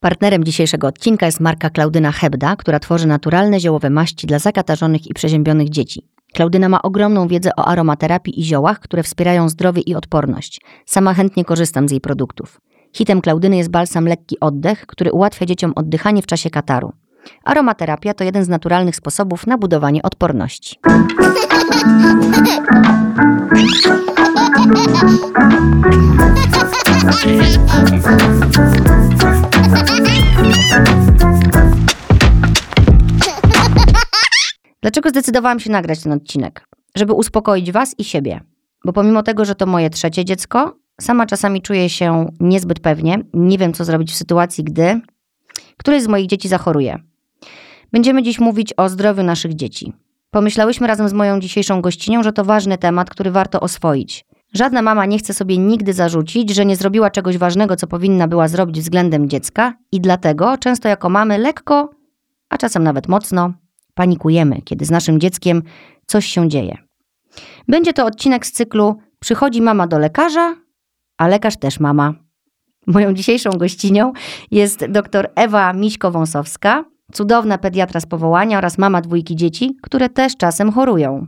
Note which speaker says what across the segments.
Speaker 1: Partnerem dzisiejszego odcinka jest marka Klaudyna Hebda, która tworzy naturalne ziołowe maści dla zakatarzonych i przeziębionych dzieci. Klaudyna ma ogromną wiedzę o aromaterapii i ziołach, które wspierają zdrowie i odporność. Sama chętnie korzystam z jej produktów. Hitem Klaudyny jest balsam Lekki Oddech, który ułatwia dzieciom oddychanie w czasie kataru. Aromaterapia to jeden z naturalnych sposobów na budowanie odporności. Dlaczego zdecydowałam się nagrać ten odcinek? Żeby uspokoić Was i siebie. Bo pomimo tego, że to moje trzecie dziecko, sama czasami czuję się niezbyt pewnie. Nie wiem, co zrobić w sytuacji, gdy któreś z moich dzieci zachoruje. Będziemy dziś mówić o zdrowiu naszych dzieci. Pomyślałyśmy razem z moją dzisiejszą gościnią, że to ważny temat, który warto oswoić. Żadna mama nie chce sobie nigdy zarzucić, że nie zrobiła czegoś ważnego, co powinna była zrobić względem dziecka, i dlatego często jako mamy lekko, a czasem nawet mocno, panikujemy, kiedy z naszym dzieckiem coś się dzieje. Będzie to odcinek z cyklu Przychodzi mama do lekarza, a lekarz też mama. Moją dzisiejszą gościnią jest dr Ewa Miśko-Wąsowska, cudowna pediatra z powołania oraz mama dwójki dzieci, które też czasem chorują.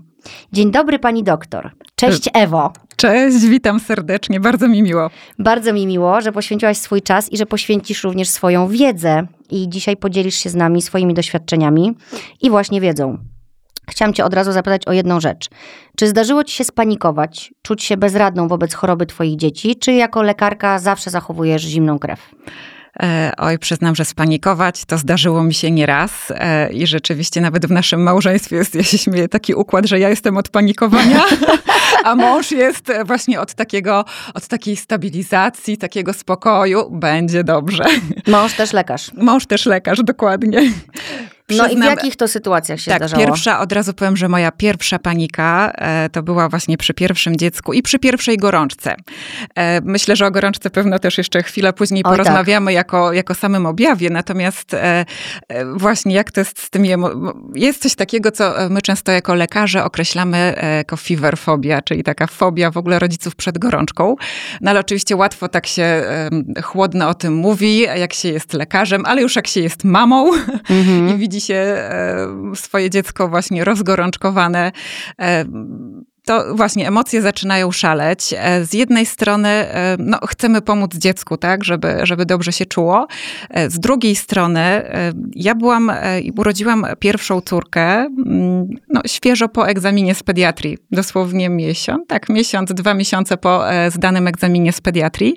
Speaker 1: Dzień dobry pani doktor. Cześć Ewo.
Speaker 2: Cześć, witam serdecznie, bardzo mi miło.
Speaker 1: Bardzo mi miło, że poświęciłaś swój czas i że poświęcisz również swoją wiedzę i dzisiaj podzielisz się z nami swoimi doświadczeniami i właśnie wiedzą. Chciałam Cię od razu zapytać o jedną rzecz. Czy zdarzyło Ci się spanikować, czuć się bezradną wobec choroby Twoich dzieci, czy jako lekarka zawsze zachowujesz zimną krew?
Speaker 2: E, oj, przyznam, że spanikować to zdarzyło mi się nieraz e, i rzeczywiście nawet w naszym małżeństwie jest, ja się śmieję, taki układ, że ja jestem od panikowania, a mąż jest właśnie od takiego, od takiej stabilizacji, takiego spokoju. Będzie dobrze.
Speaker 1: Mąż też lekarz.
Speaker 2: Mąż też lekarz, dokładnie.
Speaker 1: No i w jakich to sytuacjach się
Speaker 2: tak,
Speaker 1: zdarzało?
Speaker 2: pierwsza, od razu powiem, że moja pierwsza panika e, to była właśnie przy pierwszym dziecku i przy pierwszej gorączce. E, myślę, że o gorączce pewno też jeszcze chwilę później
Speaker 1: Oj,
Speaker 2: porozmawiamy tak. jako, jako samym objawie, natomiast e, e właśnie jak to jest z tymi Jest coś takiego, co my często jako lekarze określamy e, jako feverfobia, czyli taka fobia w ogóle rodziców przed gorączką. No ale oczywiście łatwo tak się chłodno o tym mówi, jak się jest lekarzem, ale już jak się jest mamą mhm. i widzi się e, swoje dziecko właśnie rozgorączkowane e, to właśnie emocje zaczynają szaleć. E, z jednej strony e, no, chcemy pomóc dziecku, tak, żeby, żeby dobrze się czuło. E, z drugiej strony ja byłam i urodziłam pierwszą córkę mm, no, świeżo po egzaminie z pediatrii. Dosłownie miesiąc, tak, miesiąc, dwa miesiące po zdanym egzaminie z pediatrii.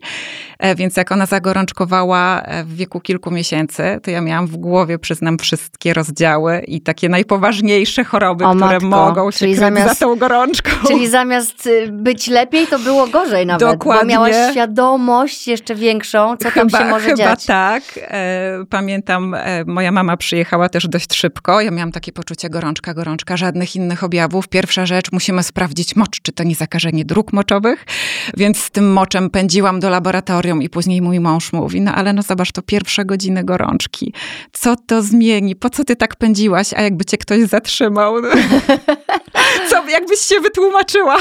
Speaker 2: Więc jak ona zagorączkowała w wieku kilku miesięcy, to ja miałam w głowie, przyznam, wszystkie rozdziały i takie najpoważniejsze choroby,
Speaker 1: o,
Speaker 2: które
Speaker 1: matko,
Speaker 2: mogą się zamiast... za tą gorączką.
Speaker 1: Czyli zamiast y, być lepiej, to było gorzej nawet. Dokładnie. Bo miałaś świadomość jeszcze większą, co
Speaker 2: chyba,
Speaker 1: tam się może
Speaker 2: chyba
Speaker 1: dziać.
Speaker 2: Chyba tak. E, pamiętam, e, moja mama przyjechała też dość szybko. Ja miałam takie poczucie gorączka, gorączka, żadnych innych objawów. Pierwsza rzecz, musimy sprawdzić mocz, czy to nie zakażenie dróg moczowych. Więc z tym moczem pędziłam do laboratorium i później mój mąż mówi, no ale no zobacz, to pierwsze godziny gorączki. Co to zmieni? Po co ty tak pędziłaś? A jakby cię ktoś zatrzymał? co, jakbyś się wytłumaczyła.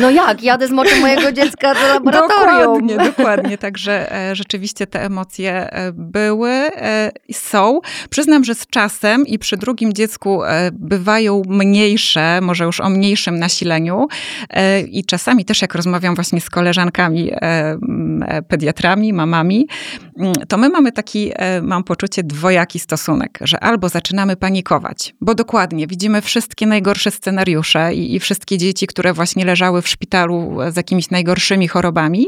Speaker 1: No jak? Jadę z moczem mojego dziecka do laboratorium.
Speaker 2: Dokładnie, dokładnie. Także e, rzeczywiście te emocje e, były e, i są. Przyznam, że z czasem i przy drugim dziecku e, bywają mniejsze, może już o mniejszym nasileniu. E, I czasami też jak rozmawiam właśnie z koleżankami e, pediatrami, mamami, to my mamy taki, mam poczucie, dwojaki stosunek, że albo zaczynamy panikować, bo dokładnie widzimy wszystkie najgorsze scenariusze i, i wszystkie dzieci, które właśnie leżały w szpitalu z jakimiś najgorszymi chorobami.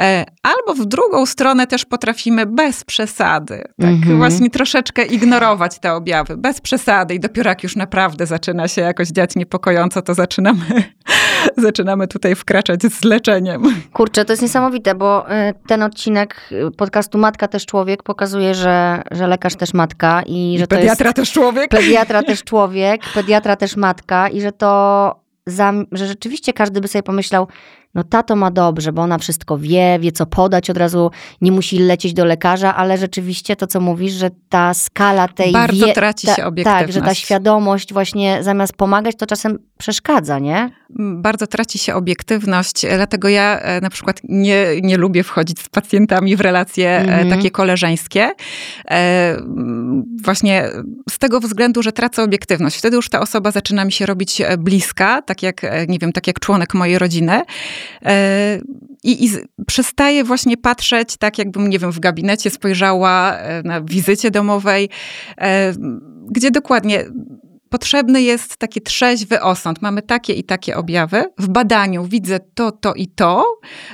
Speaker 2: E, albo w drugą stronę też potrafimy bez przesady, tak mhm. właśnie troszeczkę ignorować te objawy, bez przesady i dopiero jak już naprawdę zaczyna się jakoś dziać niepokojąco, to zaczynamy, zaczynamy tutaj wkraczać z leczeniem.
Speaker 1: Kurczę, to jest niesamowite, bo e, ten odcinek podcastu Matka też człowiek pokazuje, że, że lekarz też matka i że I
Speaker 2: pediatra też człowiek.
Speaker 1: Pediatra też człowiek, pediatra też matka i że to za, że rzeczywiście każdy by sobie pomyślał, no tato ma dobrze, bo ona wszystko wie, wie co podać, od razu nie musi lecieć do lekarza, ale rzeczywiście to, co mówisz, że ta skala tej...
Speaker 2: Bardzo
Speaker 1: wie,
Speaker 2: traci
Speaker 1: ta,
Speaker 2: się obiektywność.
Speaker 1: Tak, że ta świadomość właśnie zamiast pomagać, to czasem przeszkadza, nie?
Speaker 2: Bardzo traci się obiektywność, dlatego ja e, na przykład nie, nie lubię wchodzić z pacjentami w relacje mhm. takie koleżeńskie. E, właśnie z tego względu, że tracę obiektywność. Wtedy już ta osoba zaczyna mi się robić bliska, tak jak, nie wiem, tak jak członek mojej rodziny. E, I, I przestaję właśnie patrzeć tak, jakbym, nie wiem, w gabinecie spojrzała e, na wizycie domowej, e, gdzie dokładnie potrzebny jest taki trzeźwy osąd. Mamy takie i takie objawy. W badaniu widzę to, to i to.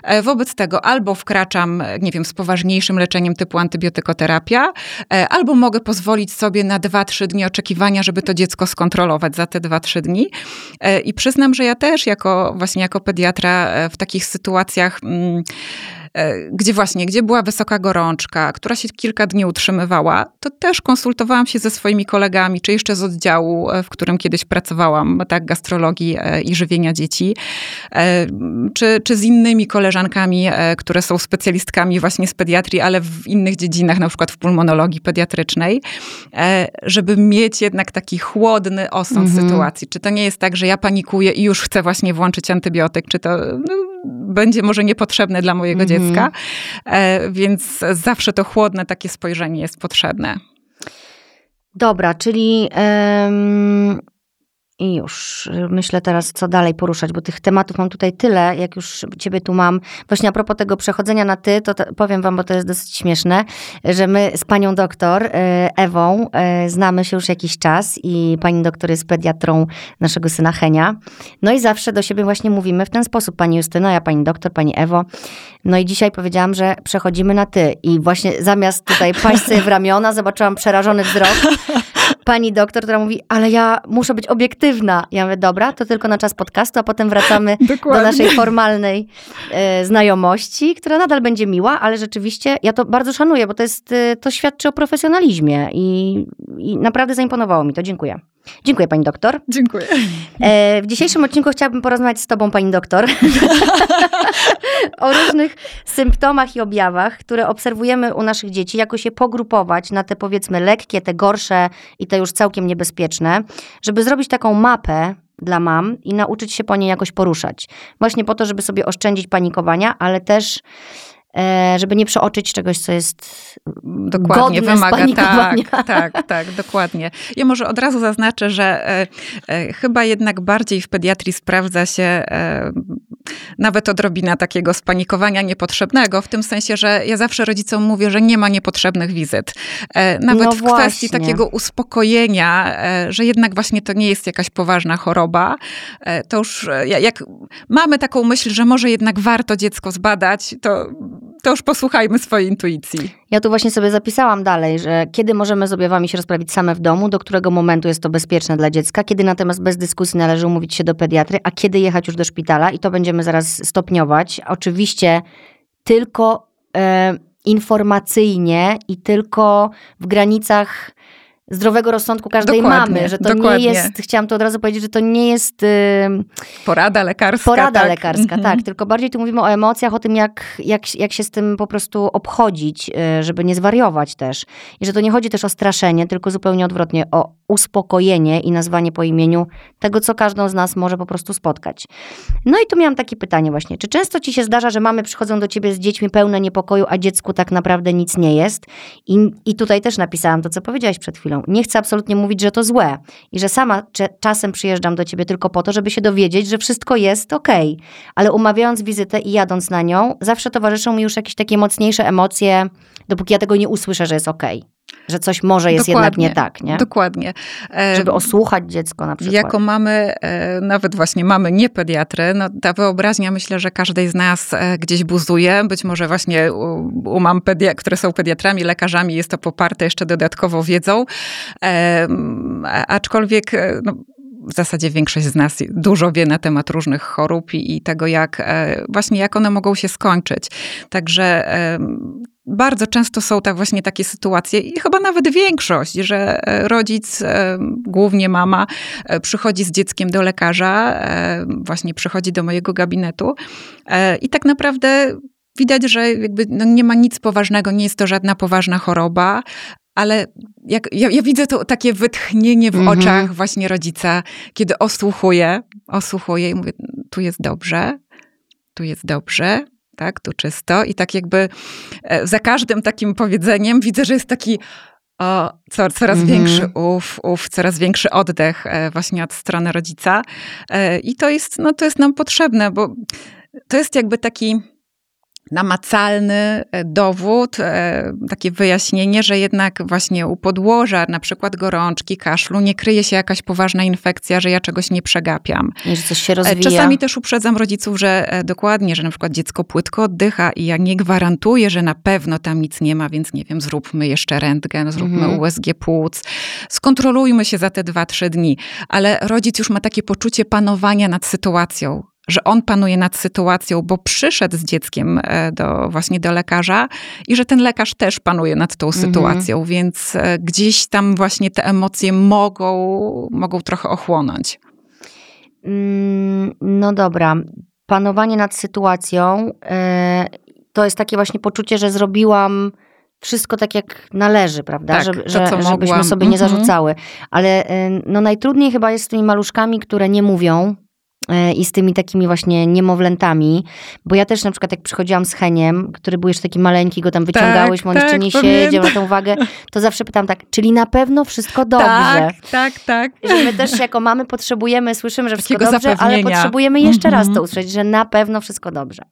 Speaker 2: E, wobec tego albo wkraczam, nie wiem, z poważniejszym leczeniem typu antybiotykoterapia, e, albo mogę pozwolić sobie na 2-3 dni oczekiwania, żeby to dziecko skontrolować za te 2-3 dni. E, I przyznam, że ja też jako właśnie jako pediatra w takich sytuacjach mm, gdzie właśnie, gdzie była wysoka gorączka, która się kilka dni utrzymywała, to też konsultowałam się ze swoimi kolegami, czy jeszcze z oddziału, e, w którym kiedyś pracowałam, tak, gastrologii e, i żywienia dzieci, czy, czy z innymi koleżankami, które są specjalistkami właśnie z pediatrii, ale w innych dziedzinach, na przykład w pulmonologii pediatrycznej, żeby mieć jednak taki chłodny osąd mhm. sytuacji. Czy to nie jest tak, że ja panikuję i już chcę właśnie włączyć antybiotyk, czy to no, będzie może niepotrzebne dla mojego mhm. dziecka, e, więc zawsze to chłodne takie spojrzenie jest potrzebne.
Speaker 1: Dobra, czyli um, i już myślę teraz, co dalej poruszać, bo tych tematów mam tutaj tyle, jak już ciebie tu mam. Właśnie a propos tego przechodzenia na ty, to powiem wam, bo to jest dosyć śmieszne, że my z panią doktor e, Ewą e, znamy się już jakiś czas i pani doktor jest pediatrą naszego syna Henia. No i zawsze do siebie właśnie mówimy w ten sposób, pani Justyna, ja pani doktor, pani Ewo. No i dzisiaj powiedziałam, że przechodzimy na ty i właśnie zamiast tutaj paść sobie w ramiona, zobaczyłam przerażony wzrok pani doktor, która mówi, ale ja muszę być obiektywna. Ja mówię, dobra, to tylko na czas podcastu, a potem wracamy do naszej formalnej e, znajomości, która nadal będzie miła, ale rzeczywiście ja to bardzo szanuję, bo to jest, e, to świadczy o profesjonalizmie i, i naprawdę zaimponowało mi to. Dziękuję. Dziękuję pani doktor.
Speaker 2: Dziękuję.
Speaker 1: E, w dzisiejszym odcinku chciałabym porozmawiać z tobą, pani doktor, o różnych symptomach i objawach, które obserwujemy u naszych dzieci, jako się pogrupować na te powiedzmy lekkie, te gorsze i te już całkiem niebezpieczne, żeby zrobić taką mapę dla mam i nauczyć się po niej jakoś poruszać. Właśnie po to, żeby sobie oszczędzić panikowania, ale też żeby nie przeoczyć czegoś, co jest dokładnie wymaga.
Speaker 2: Tak, tak, tak, dokładnie. Ja może od razu zaznaczę, że e, e, chyba jednak bardziej w pediatrii sprawdza się e, nawet odrobina takiego spanikowania niepotrzebnego, w tym sensie, że ja zawsze rodzicom mówię, że nie ma niepotrzebnych wizyt. E, nawet no w kwestii takiego uspokojenia, e, że jednak właśnie to nie jest jakaś poważna choroba, to już jak mamy taką myśl, że może jednak warto dziecko zbadać, to to już posłuchajmy swojej intuicji.
Speaker 1: Ja tu właśnie sobie zapisałam dalej, że kiedy możemy z objawami się rozprawić same w domu, do którego momentu jest to bezpieczne dla dziecka, kiedy natomiast bez dyskusji należy umówić się do pediatry, a kiedy jechać już do szpitala i to będziemy zaraz stopniować. Oczywiście tylko e, informacyjnie i tylko w granicach zdrowego rozsądku każdej dokładnie, mamy, że to dokładnie. nie jest, chciałam to od razu powiedzieć, że to nie jest... Yy,
Speaker 2: porada lekarska.
Speaker 1: Porada
Speaker 2: tak.
Speaker 1: lekarska, tak. Tylko bardziej tu mówimy o emocjach, o tym, jak, jak, jak się z tym po prostu obchodzić, yy, żeby nie zwariować też. I że to nie chodzi też o straszenie, tylko zupełnie odwrotnie, o uspokojenie i nazwanie po imieniu tego, co każdą z nas może po prostu spotkać. No i tu miałam takie pytanie właśnie. Czy często ci się zdarza, że mamy przychodzą do ciebie z dziećmi pełne niepokoju, a dziecku tak naprawdę nic nie jest? I, i tutaj też napisałam to, co powiedziałaś przed chwilą. Nie chcę absolutnie mówić, że to złe i że sama czasem przyjeżdżam do ciebie tylko po to, żeby się dowiedzieć, że wszystko jest ok. Ale umawiając wizytę i jadąc na nią, zawsze towarzyszą mi już jakieś takie mocniejsze emocje, dopóki ja tego nie usłyszę, że jest ok że coś może jest dokładnie, jednak nie tak, nie?
Speaker 2: Dokładnie.
Speaker 1: E, Żeby osłuchać dziecko na przykład.
Speaker 2: Jako mamy, e, nawet właśnie mamy nie pediatry, no ta wyobraźnia myślę, że każdej z nas e, gdzieś buzuje. Być może właśnie u, u mam, pedia- które są pediatrami, lekarzami, jest to poparte jeszcze dodatkowo wiedzą. Aczkolwiek no, w zasadzie większość z nas dużo wie na temat różnych chorób i, i tego, jak właśnie jak one mogą się skończyć. Także bardzo często są tak właśnie takie sytuacje i chyba nawet większość, że rodzic, głównie mama, przychodzi z dzieckiem do lekarza, właśnie przychodzi do mojego gabinetu i tak naprawdę widać, że jakby no nie ma nic poważnego, nie jest to żadna poważna choroba, ale jak, ja, ja, widzę to takie wytchnienie w mhm. oczach właśnie rodzica, kiedy osłuchuje, osłuchuje i mówię, tu jest dobrze, tu jest dobrze, tak, tu czysto. I tak jakby e, za każdym takim powiedzeniem widzę, że jest taki o, coraz mhm. większy uf, uf, coraz większy oddech e, właśnie od strony rodzica. E, i to jest, no to jest nam potrzebne, bo to jest jakby taki namacalny e, dowód, e, takie wyjaśnienie, że jednak właśnie u podłoża na przykład gorączki, kaszlu nie kryje się jakaś poważna infekcja, że ja czegoś nie przegapiam.
Speaker 1: I że coś się rozwija.
Speaker 2: Czasami też uprzedzam rodziców, że e, dokładnie, że na przykład dziecko płytko oddycha i ja nie gwarantuję, że na pewno tam nic nie ma, więc nie wiem, zróbmy jeszcze rentgen, zróbmy mhm. USG płuc, skontrolujmy się za te dwa, trzy dni. Ale rodzic już ma takie poczucie panowania nad sytuacją że on panuje nad sytuacją, bo przyszedł z dzieckiem e, do, właśnie do lekarza i że ten lekarz też panuje nad tą mhm. sytuacją, więc e, gdzieś tam właśnie te emocje mogą, mogą trochę ochłonąć.
Speaker 1: Mm, no dobra. Panowanie nad sytuacją e, to jest takie właśnie poczucie, że zrobiłam wszystko tak, jak należy, prawda?
Speaker 2: Tak,
Speaker 1: że,
Speaker 2: to,
Speaker 1: że, żebyśmy sobie nie mhm. zarzucały. Ale no najtrudniej chyba jest z tymi maluszkami, które nie mówią, i z tymi takimi właśnie niemowlętami, bo ja też na przykład jak przychodziłam z Heniem, który był jeszcze taki maleńki, go tam wyciągałyśmy, tak, on tak, jeszcze nie siedział na tą wagę, to zawsze pytam tak, czyli na pewno wszystko dobrze.
Speaker 2: Tak, tak, tak.
Speaker 1: Że my też jako mamy potrzebujemy, słyszymy, że wszystko dobrze, ale potrzebujemy jeszcze raz to mhm. usłyszeć, że na pewno wszystko dobrze.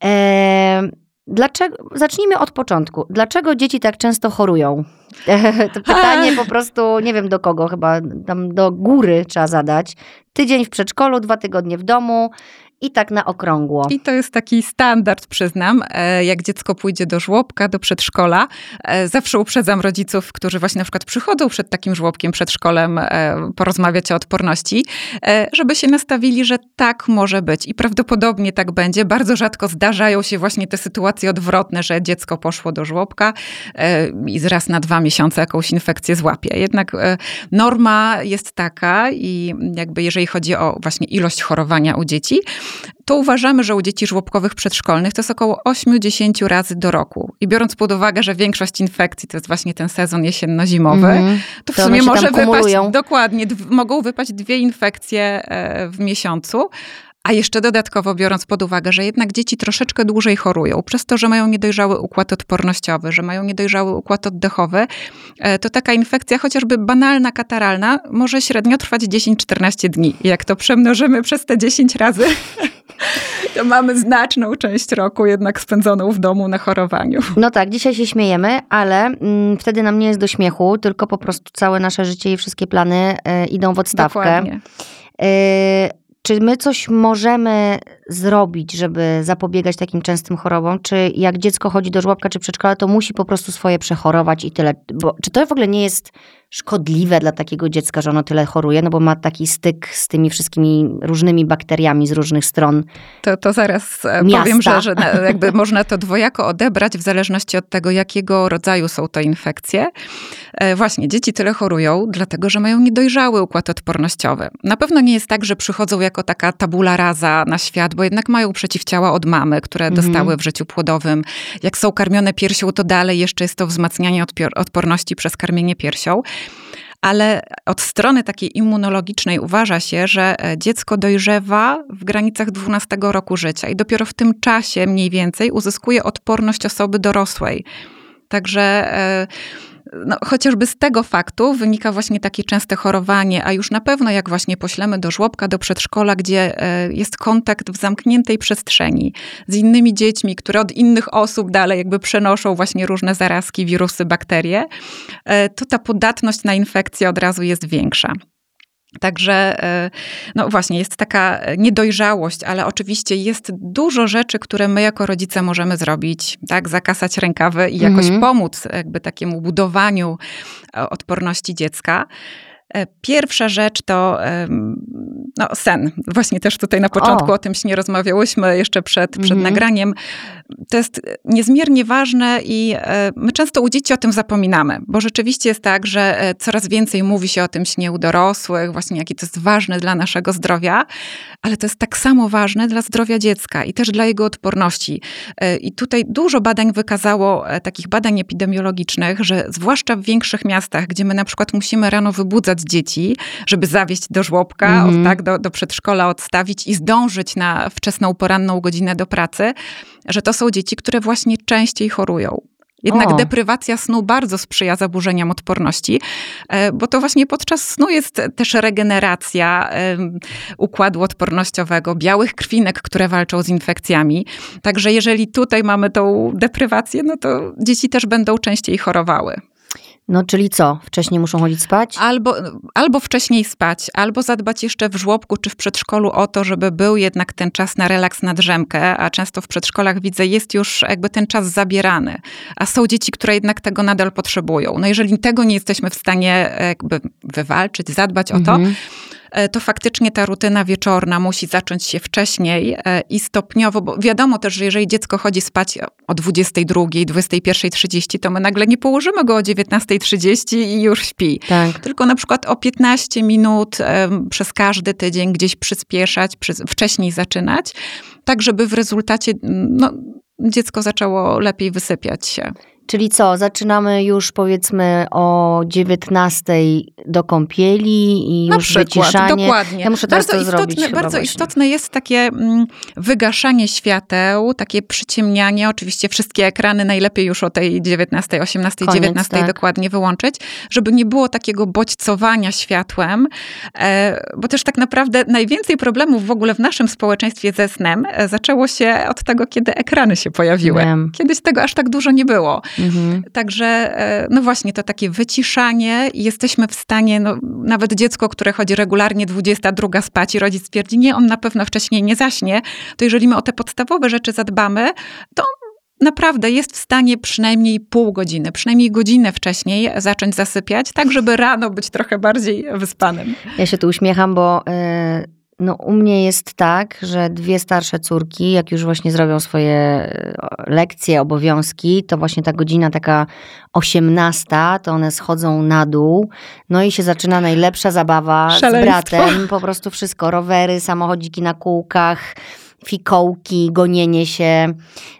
Speaker 1: Eee, Dlaczego, zacznijmy od początku. Dlaczego dzieci tak często chorują? to pytanie po prostu, nie wiem do kogo, chyba tam do góry trzeba zadać. Tydzień w przedszkolu, dwa tygodnie w domu i tak na okrągło.
Speaker 2: I to jest taki standard, przyznam. E, jak dziecko pójdzie do żłobka, do przedszkola, e, zawsze uprzedzam rodziców, którzy właśnie na przykład przychodzą przed takim żłobkiem, przedszkolem, e, porozmawiać o odporności, żeby się nastawili, że tak może być. I prawdopodobnie tak będzie. Bardzo rzadko zdarzają się właśnie te sytuacje odwrotne, że dziecko poszło do żłobka i raz na dwa miesiące jakąś infekcję złapie. Jednak norma jest taka i jakby jeżeli chodzi o właśnie ilość chorowania u dzieci, to uważamy, że u dzieci żłobkowych przedszkolnych to jest około 8-10 razy do roku. I biorąc pod uwagę, że większość infekcji to jest właśnie ten sezon jesienno-zimowy, mm, to w to sumie może wypaść, dokładnie, mogą wypaść dwie infekcje e, w miesiącu. A jeszcze dodatkowo biorąc pod uwagę, że jednak dzieci troszeczkę dłużej chorują, przez to, że mają niedojrzały układ odpornościowy, że mają niedojrzały układ oddechowy, e, to taka infekcja, chociażby banalna, kataralna, może średnio trwać 10-14 dni. Jak to przemnożymy przez te 10 razy, to mamy znaczną część roku jednak spędzoną w domu na chorowaniu.
Speaker 1: No tak, dzisiaj się śmiejemy, ale mm, wtedy nam nie jest do śmiechu, tylko po prostu całe nasze życie i wszystkie plany y, idą w odstawkę.
Speaker 2: Dokładnie.
Speaker 1: Y, czy my coś możemy zrobić, żeby zapobiegać takim częstym chorobom? Czy jak dziecko chodzi do żłobka czy przedszkola, to musi po prostu swoje przechorować i tyle? Bo, czy to w ogóle nie jest szkodliwe dla takiego dziecka, że ono tyle choruje, no bo ma taki styk z tymi wszystkimi różnymi bakteriami z różnych stron.
Speaker 2: To, to zaraz e, miasta. powiem, że, że jakby można to dwojako odebrać w zależności od tego, jakiego rodzaju są to infekcje. E, właśnie, dzieci tyle chorują, dlatego że mają niedojrzały układ odpornościowy. Na pewno nie jest tak, że przychodzą jako taka tabula rasa na świat, bo jednak mają przeciwciała od mamy, które mhm. dostały w życiu płodowym. Jak są karmione piersią, to dalej jeszcze jest to wzmacnianie odporności przez karmienie piersią ale od strony takiej immunologicznej uważa się, że e, dziecko dojrzewa w granicach 12 roku życia i dopiero w tym czasie mniej więcej uzyskuje odporność osoby dorosłej. Także e, no, chociażby z tego faktu wynika właśnie takie częste chorowanie, a już na pewno jak właśnie poślemy do żłobka, do przedszkola, gdzie e, jest kontakt w zamkniętej przestrzeni z innymi dziećmi, które od innych osób dalej jakby przenoszą właśnie różne zarazki, wirusy, bakterie, e, to ta podatność na infekcję od razu jest większa. Także, e, no właśnie, jest taka niedojrzałość, ale oczywiście jest dużo rzeczy, które my jako rodzice możemy zrobić, tak, zakasać rękawy i jakoś mhm. pomóc jakby takiemu budowaniu e, odporności dziecka. E, pierwsza rzecz to no, sen. Właśnie też tutaj na początku o, o tym śnie rozmawiałyśmy jeszcze przed, przed -hmm. nagraniem. To jest niezmiernie ważne i e, my często u dzieci o tym zapominamy, bo rzeczywiście jest tak, że e, coraz więcej mówi się o tym śnie u dorosłych, właśnie jaki to jest ważne dla naszego zdrowia, ale to jest tak samo ważne dla zdrowia dziecka i też dla jego odporności. E, I tutaj dużo badań wykazało, takich badań epidemiologicznych, że zwłaszcza w większych miastach, gdzie my na przykład musimy rano wybudzać dzieci, żeby zawieść do żłobka, mm -hmm. tak, do, do przedszkola odstawić i zdążyć na wczesną poranną godzinę do pracy, że to są dzieci, które właśnie częściej chorują. Jednak o. deprywacja snu bardzo sprzyja zaburzeniom odporności, e, bo to właśnie podczas snu jest też regeneracja układu odpornościowego, białych krwinek, które walczą z infekcjami. Także jeżeli tutaj mamy tą deprywację, no to dzieci też będą częściej chorowały.
Speaker 1: No, czyli co? Wcześniej muszą chodzić spać?
Speaker 2: Albo, albo wcześniej spać, albo zadbać jeszcze w żłobku czy w przedszkolu o to, żeby był jednak ten czas na relaks, na drzemkę, a często w przedszkolach widzę, jest już jakby ten czas zabierany. A są dzieci, które jednak tego nadal potrzebują. No jeżeli tego nie jesteśmy w stanie jakby wywalczyć, zadbać o to, mhm. E, to faktycznie ta rutyna wieczorna musi zacząć się wcześniej e, i stopniowo, bo wiadomo też, że jeżeli dziecko chodzi spać o 22, 21.30, to my nagle nie położymy go o 19.30 i już śpi. Tak. Tylko na przykład o 15 minut przez każdy tydzień gdzieś przyspieszać, wcześniej zaczynać, tak żeby w rezultacie no, dziecko zaczęło lepiej wysypiać się.
Speaker 1: Czyli co, zaczynamy już powiedzmy o 19 do kąpieli i
Speaker 2: Na
Speaker 1: już przykład, wyciszanie.
Speaker 2: Dokładnie.
Speaker 1: Ja muszę
Speaker 2: bardzo
Speaker 1: teraz to
Speaker 2: istotne,
Speaker 1: zrobić.
Speaker 2: Bardzo istotne jest takie mm, wygaszanie świateł, takie przyciemnianie. Oczywiście wszystkie ekrany najlepiej już o tej 19, 18, Koniec, 19 tak. dokładnie wyłączyć, żeby nie było takiego bodźcowania światłem, e, bo też tak naprawdę najwięcej problemów w ogóle w naszym społeczeństwie ze snem e, zaczęło się od tego, kiedy ekrany się pojawiły. Wiem. Kiedyś tego aż tak dużo nie było. Mhm. Także, e, no właśnie, to takie wyciszanie jesteśmy w stanie, no, nawet dziecko, które chodzi regularnie 22 spać i rodzic stwierdzi, nie, on na pewno wcześniej nie zaśnie, to jeżeli my o te podstawowe rzeczy zadbamy, to naprawdę jest w stanie przynajmniej pół godziny, przynajmniej godzinę wcześniej zacząć zasypiać, tak żeby rano być trochę bardziej wyspanym.
Speaker 1: Ja się tu uśmiecham, bo yy, no, u mnie jest tak, że dwie starsze córki, jak już właśnie zrobią swoje e, lekcje, obowiązki, to właśnie ta godzina taka osiemnasta, to one schodzą na dół, no i się zaczyna najlepsza zabawa Szaleństwo. z bratem, po prostu wszystko, rowery, samochodziki na kółkach, fikołki, gonienie się.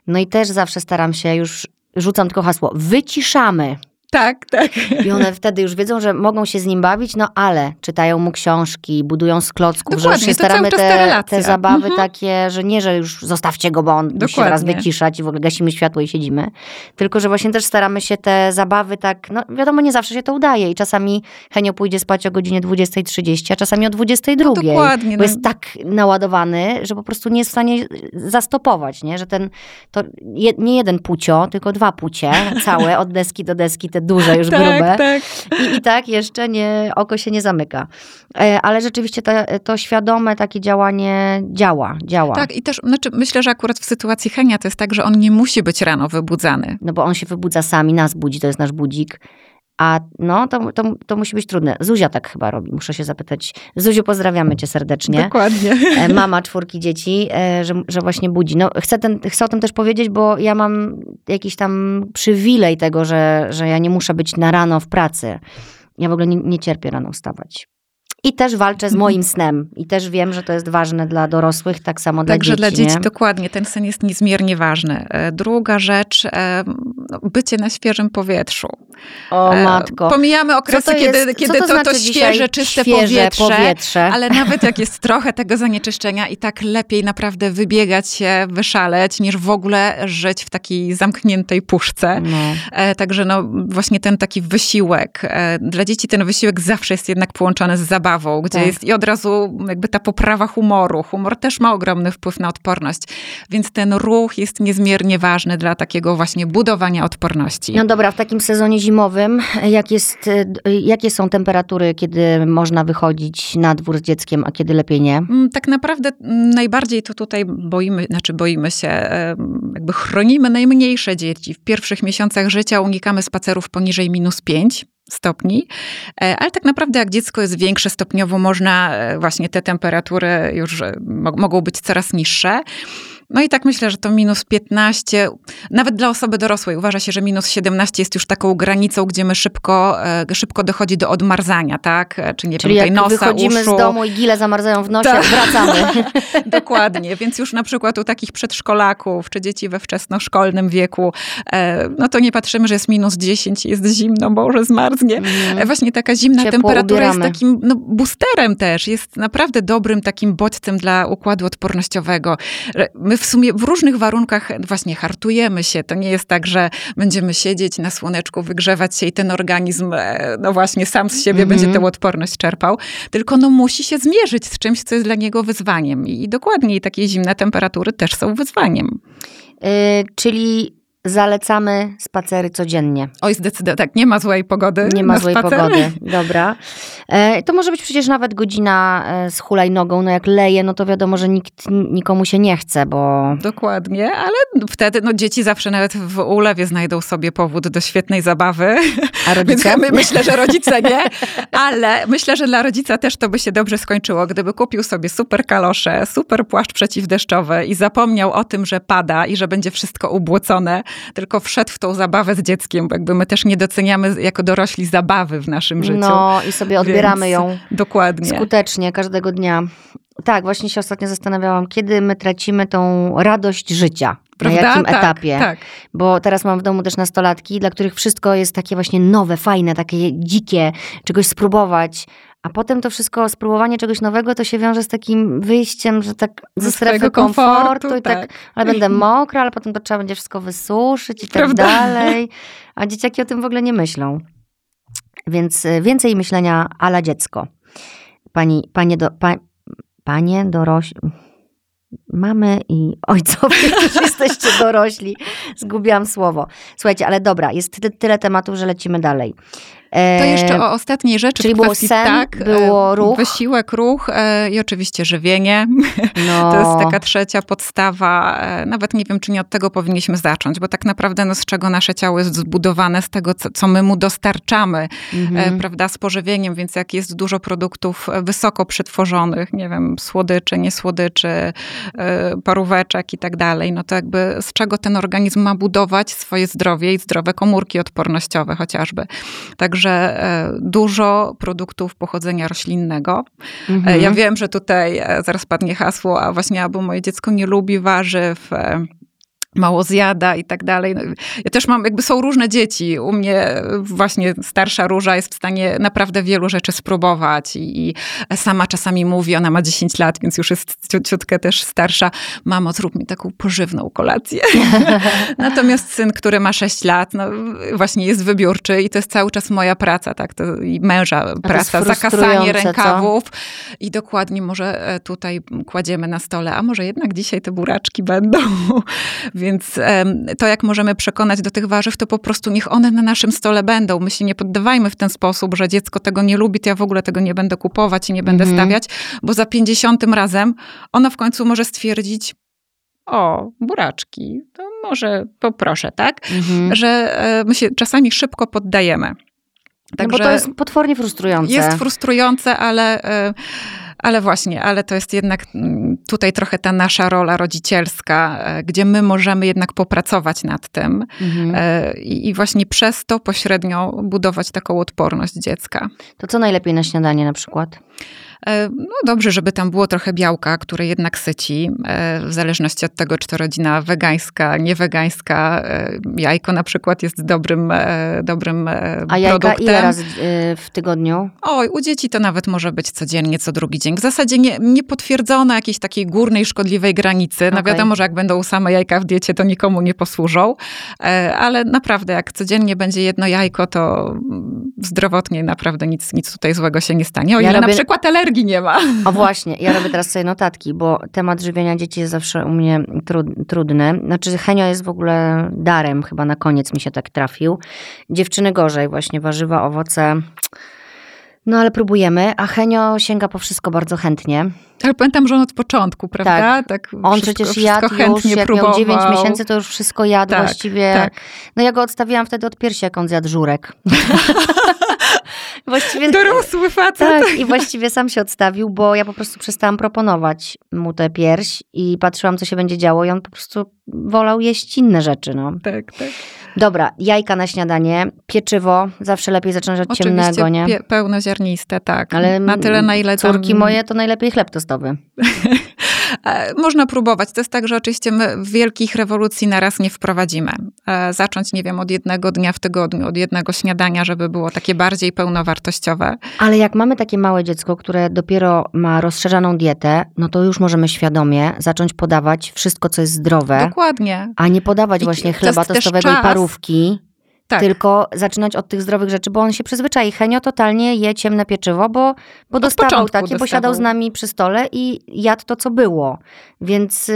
Speaker 1: No i też zawsze staram się już, rzucam tylko hasło, wyciszamy.
Speaker 2: Tak, tak.
Speaker 1: I one wtedy już wiedzą, że mogą się z nim bawić, no ale czytają mu książki, budują z klocków, Dokładnie, że już się staramy te, te zabawy mhm. takie, że nie, że już zostawcie go, bo on Dokładnie. musi się raz wyciszać i w ogóle gasimy światło i siedzimy. Tylko, że właśnie też staramy się te zabawy tak, no wiadomo, nie zawsze się to udaje i czasami Henio pójdzie spać o godzinie 20.30, a czasami o 22.00. No dokładnie. Bo no. jest tak naładowany, że po prostu nie jest w stanie zastopować, nie? Że ten, to je, nie jeden pucio, tylko dwa pucie, całe, od deski do deski, te duże, już tak, grube. Tak. I, I tak jeszcze nie, oko się nie zamyka. E, ale rzeczywiście to, to świadome takie działanie działa, działa.
Speaker 2: Tak, i też znaczy, myślę, że akurat w sytuacji Henia to jest tak, że on nie musi być rano wybudzany.
Speaker 1: No bo on się wybudza sami, nas budzi, to jest nasz budzik. A no, to, to, to musi być trudne. Zuzia tak chyba robi, muszę się zapytać. Zuziu, pozdrawiamy cię serdecznie.
Speaker 2: Dokładnie.
Speaker 1: E, mama czwórki dzieci, e, że, że właśnie budzi. No, chcę, ten, chcę o tym też powiedzieć, bo ja mam jakiś tam przywilej tego, że, że ja nie muszę być na rano w pracy. Ja w ogóle nie, nie cierpię rano wstawać. I też walczę z mhm. moim snem. I też wiem, że to jest ważne dla dorosłych, tak samo dla
Speaker 2: Także
Speaker 1: dzieci.
Speaker 2: Także dla dzieci, nie? dokładnie. Ten sen jest niezmiernie ważny. E, druga rzecz, no, bycie na świeżym powietrzu.
Speaker 1: O matko.
Speaker 2: Pomijamy okresy, to kiedy, kiedy to, to, znaczy to świeże, czyste świeże powietrze, powietrze, ale nawet jak jest trochę tego zanieczyszczenia i tak lepiej naprawdę wybiegać się, wyszaleć, niż w ogóle żyć w takiej zamkniętej puszce. No. E, także no właśnie ten taki wysiłek. E, dla dzieci ten wysiłek zawsze jest jednak połączony z zabawą, gdzie tak. jest i od razu jakby ta poprawa humoru. Humor też ma ogromny wpływ na odporność, więc ten ruch jest niezmiernie ważny dla takiego właśnie budowania odporności.
Speaker 1: No dobra, w takim sezonie zimowym, jak jest, jakie są temperatury, kiedy można wychodzić na dwór z dzieckiem, a kiedy lepiej nie? Mm,
Speaker 2: tak naprawdę najbardziej to tutaj boimy, znaczy boimy się, jakby chronimy najmniejsze dzieci. W pierwszych miesiącach życia unikamy spacerów poniżej minus 5 stopni, e, ale tak naprawdę jak dziecko jest większe stopniowo, można e, właśnie te temperatury już mogą być coraz niższe. No i tak myślę, że to minus 15, nawet dla osoby dorosłej uważa się, że minus 17 jest już taką granicą, gdzie my szybko, e, szybko dochodzi do odmarzania, tak?
Speaker 1: E, czy nie Czyli wiem, jak nosa, wychodzimy uszu. z domu i gile zamarzają w nosie, tak. wracamy.
Speaker 2: Dokładnie, więc już na przykład u takich przedszkolaków, czy dzieci we wczesnoszkolnym wieku, e, no to nie patrzymy, że jest minus 10, jest zimno, Boże, zmarznie. Mm. Właśnie taka zimna Ciepło temperatura ubieramy. jest takim no, boosterem też, jest naprawdę dobrym takim bodźcem dla układu odpornościowego. My w sumie w różnych warunkach właśnie hartujemy się. To nie jest tak, że będziemy siedzieć na słoneczku, wygrzewać się i ten organizm, e, no właśnie sam z siebie mm -hmm. będzie tę odporność czerpał, tylko no musi się zmierzyć z czymś, co jest dla niego wyzwaniem. I dokładnie takie zimne temperatury też są wyzwaniem.
Speaker 1: Yy, czyli Zalecamy spacery codziennie.
Speaker 2: Oj, zdecydowanie, tak, nie ma złej pogody.
Speaker 1: Nie ma złej spacer. pogody, dobra. E, to może być przecież nawet godzina e, z hulajnogą, no jak leje, no to wiadomo, że nikt, nikomu się nie chce, bo...
Speaker 2: Dokładnie, ale wtedy no dzieci zawsze nawet w ulewie znajdą sobie powód do świetnej zabawy.
Speaker 1: A rodzice?
Speaker 2: Więc myślę, że rodzice nie, ale myślę, że dla rodzica też to by się dobrze skończyło, gdyby kupił sobie super kalosze, super płaszcz przeciwdeszczowy i zapomniał o tym, że pada i że będzie wszystko ubłocone, tylko wszedł w tą zabawę z dzieckiem, bo jakby my też nie doceniamy jako dorośli zabawy w naszym życiu.
Speaker 1: No i sobie odbieramy
Speaker 2: Więc
Speaker 1: ją
Speaker 2: dokładnie.
Speaker 1: skutecznie każdego dnia. Tak, właśnie się ostatnio zastanawiałam, kiedy my tracimy tą radość życia. Prawda? Na jakim tak, etapie? Tak. Bo teraz mam w domu też nastolatki, dla których wszystko jest takie właśnie nowe, fajne, takie dzikie, czegoś spróbować. A potem to wszystko, spróbowanie czegoś nowego, to się wiąże z takim wyjściem, że tak ze strefy komfortu, komfortu i tak, tak, ale będę mokra, ale potem to trzeba będzie wszystko wysuszyć i tak Prawda? dalej. A dzieciaki o tym w ogóle nie myślą. Więc y, więcej myślenia ala dziecko. Pani, panie, do, pa, panie dorośli mamy i ojcowie, którzy jesteście dorośli. Zgubiłam słowo. Słuchajcie, ale dobra, jest tyle tematów, że lecimy dalej.
Speaker 2: To jeszcze o ostatniej rzeczy.
Speaker 1: Czyli było sen, tak, było ruch.
Speaker 2: Wysiłek, ruch e, i oczywiście żywienie. No. To jest taka trzecia podstawa. E, nawet nie wiem, czy nie od tego powinniśmy zacząć, bo tak naprawdę no, z czego nasze ciało jest zbudowane, z tego, co, co my mu dostarczamy, mhm. prawda, z pożywieniem, więc jak jest dużo produktów wysoko przetworzonych, nie wiem, słodyczy, niesłodyczy, paróweczek i tak dalej, no to jakby z czego ten organizm ma budować swoje zdrowie i zdrowe komórki odpornościowe chociażby. Także także e, dużo produktów pochodzenia roślinnego. E, mhm. Ja wiem, że tutaj e, zaraz padnie hasło, a właśnie albo moje dziecko nie lubi warzyw, mało zjada i tak dalej. No, ja też mam, jakby są różne dzieci. U mnie właśnie starsza Róża jest w stanie naprawdę wielu rzeczy spróbować i, i sama czasami mówi, ona ma 10 lat, więc już jest ciutkę też starsza. Mamo, zrób mi taką pożywną kolację. Natomiast syn, który ma 6 lat, no właśnie jest wybiórczy i to jest cały czas moja praca, tak, to i męża praca, zakasanie rękawów co? i dokładnie może e, tutaj kładziemy na stole, a może jednak dzisiaj te buraczki będą. Więc to, jak możemy przekonać do tych warzyw, to po prostu niech one na naszym stole będą. My się nie poddawajmy w ten sposób, że dziecko tego nie lubi, to ja w ogóle tego nie będę kupować i nie będę mhm. stawiać, bo za pięćdziesiątym razem ono w końcu może stwierdzić, o, buraczki, to może poproszę, tak? Mhm. Że e, my się czasami szybko poddajemy.
Speaker 1: Także no bo to jest potwornie frustrujące.
Speaker 2: Jest frustrujące, ale e, ale właśnie, ale to jest jednak mm, tutaj trochę ta nasza rola rodzicielska, e, gdzie my możemy jednak popracować nad tym mhm. E, i właśnie przez to pośrednio budować taką odporność dziecka.
Speaker 1: To co najlepiej na śniadanie na przykład?
Speaker 2: E, no dobrze, żeby tam było trochę białka, które jednak syci, w zależności od tego, czy to rodzina wegańska, niewegańska. Jajko na przykład jest dobrym, dobrym
Speaker 1: A jajka produktem. ile razy w tygodniu?
Speaker 2: Oj, u dzieci to nawet może być codziennie, co drugi dzień. W zasadzie nie, nie potwierdzono jakiejś takiej górnej, szkodliwej granicy. No okay. wiadomo, że jak będą same jajka w diecie, to nikomu nie posłużą, ale naprawdę jak codziennie będzie jedno jajko, to zdrowotnie naprawdę nic, nic tutaj złego się nie stanie. O ja ile robię... na przykład alergia energii nie ma.
Speaker 1: O właśnie, ja robię teraz sobie notatki, bo temat żywienia dzieci jest zawsze u mnie trudny. Znaczy Henio jest w ogóle darem, chyba na koniec mi się tak trafił. Dziewczyny gorzej, właśnie warzywa, owoce. No ale próbujemy, a Henio sięga po wszystko bardzo chętnie.
Speaker 2: Ale pamiętam, że on od początku, prawda?
Speaker 1: Tak. tak on wszystko, przecież jadł już, jak próbował. miał 9 miesięcy, to już wszystko jadł tak, właściwie. Tak. No ja go odstawiłam wtedy od piersi, jak on zjadł żurek. właściwie...
Speaker 2: Dorosły facet.
Speaker 1: Tak, i właściwie sam się odstawił, bo ja po prostu przestałam proponować mu tę pierś i patrzyłam, co się będzie działo i on po prostu wolał jeść inne rzeczy, no.
Speaker 2: Tak, tak.
Speaker 1: Dobra, jajka na śniadanie, pieczywo, zawsze lepiej zacząć od
Speaker 2: Oczywiście
Speaker 1: ciemnego, nie?
Speaker 2: pie- pełnoziarniste, tak.
Speaker 1: Ale
Speaker 2: na tyle, na ile tam...
Speaker 1: córki moje to najlepiej chleb tostowy.
Speaker 2: E, Można próbować. To jest tak, że oczywiście my wielkich rewolucji naraz nie wprowadzimy. E, Zacząć, nie wiem, od jednego dnia w tygodniu, od jednego śniadania, żeby było takie bardziej pełnowartościowe.
Speaker 1: Ale jak mamy takie małe dziecko, które dopiero ma rozszerzaną dietę, no to już możemy świadomie zacząć podawać wszystko, co jest zdrowe,
Speaker 2: Dokładnie.
Speaker 1: a nie podawać
Speaker 2: I
Speaker 1: właśnie
Speaker 2: to
Speaker 1: chleba
Speaker 2: też
Speaker 1: tostowego i parówki,
Speaker 2: Tak.
Speaker 1: tylko zaczynać od tych zdrowych rzeczy, bo on się przyzwyczai. Henio totalnie je ciemne pieczywo, bo, bo dostawał takie, bo
Speaker 2: dostawał.
Speaker 1: siadał z nami przy stole i jadł to, co było. Więc, yy,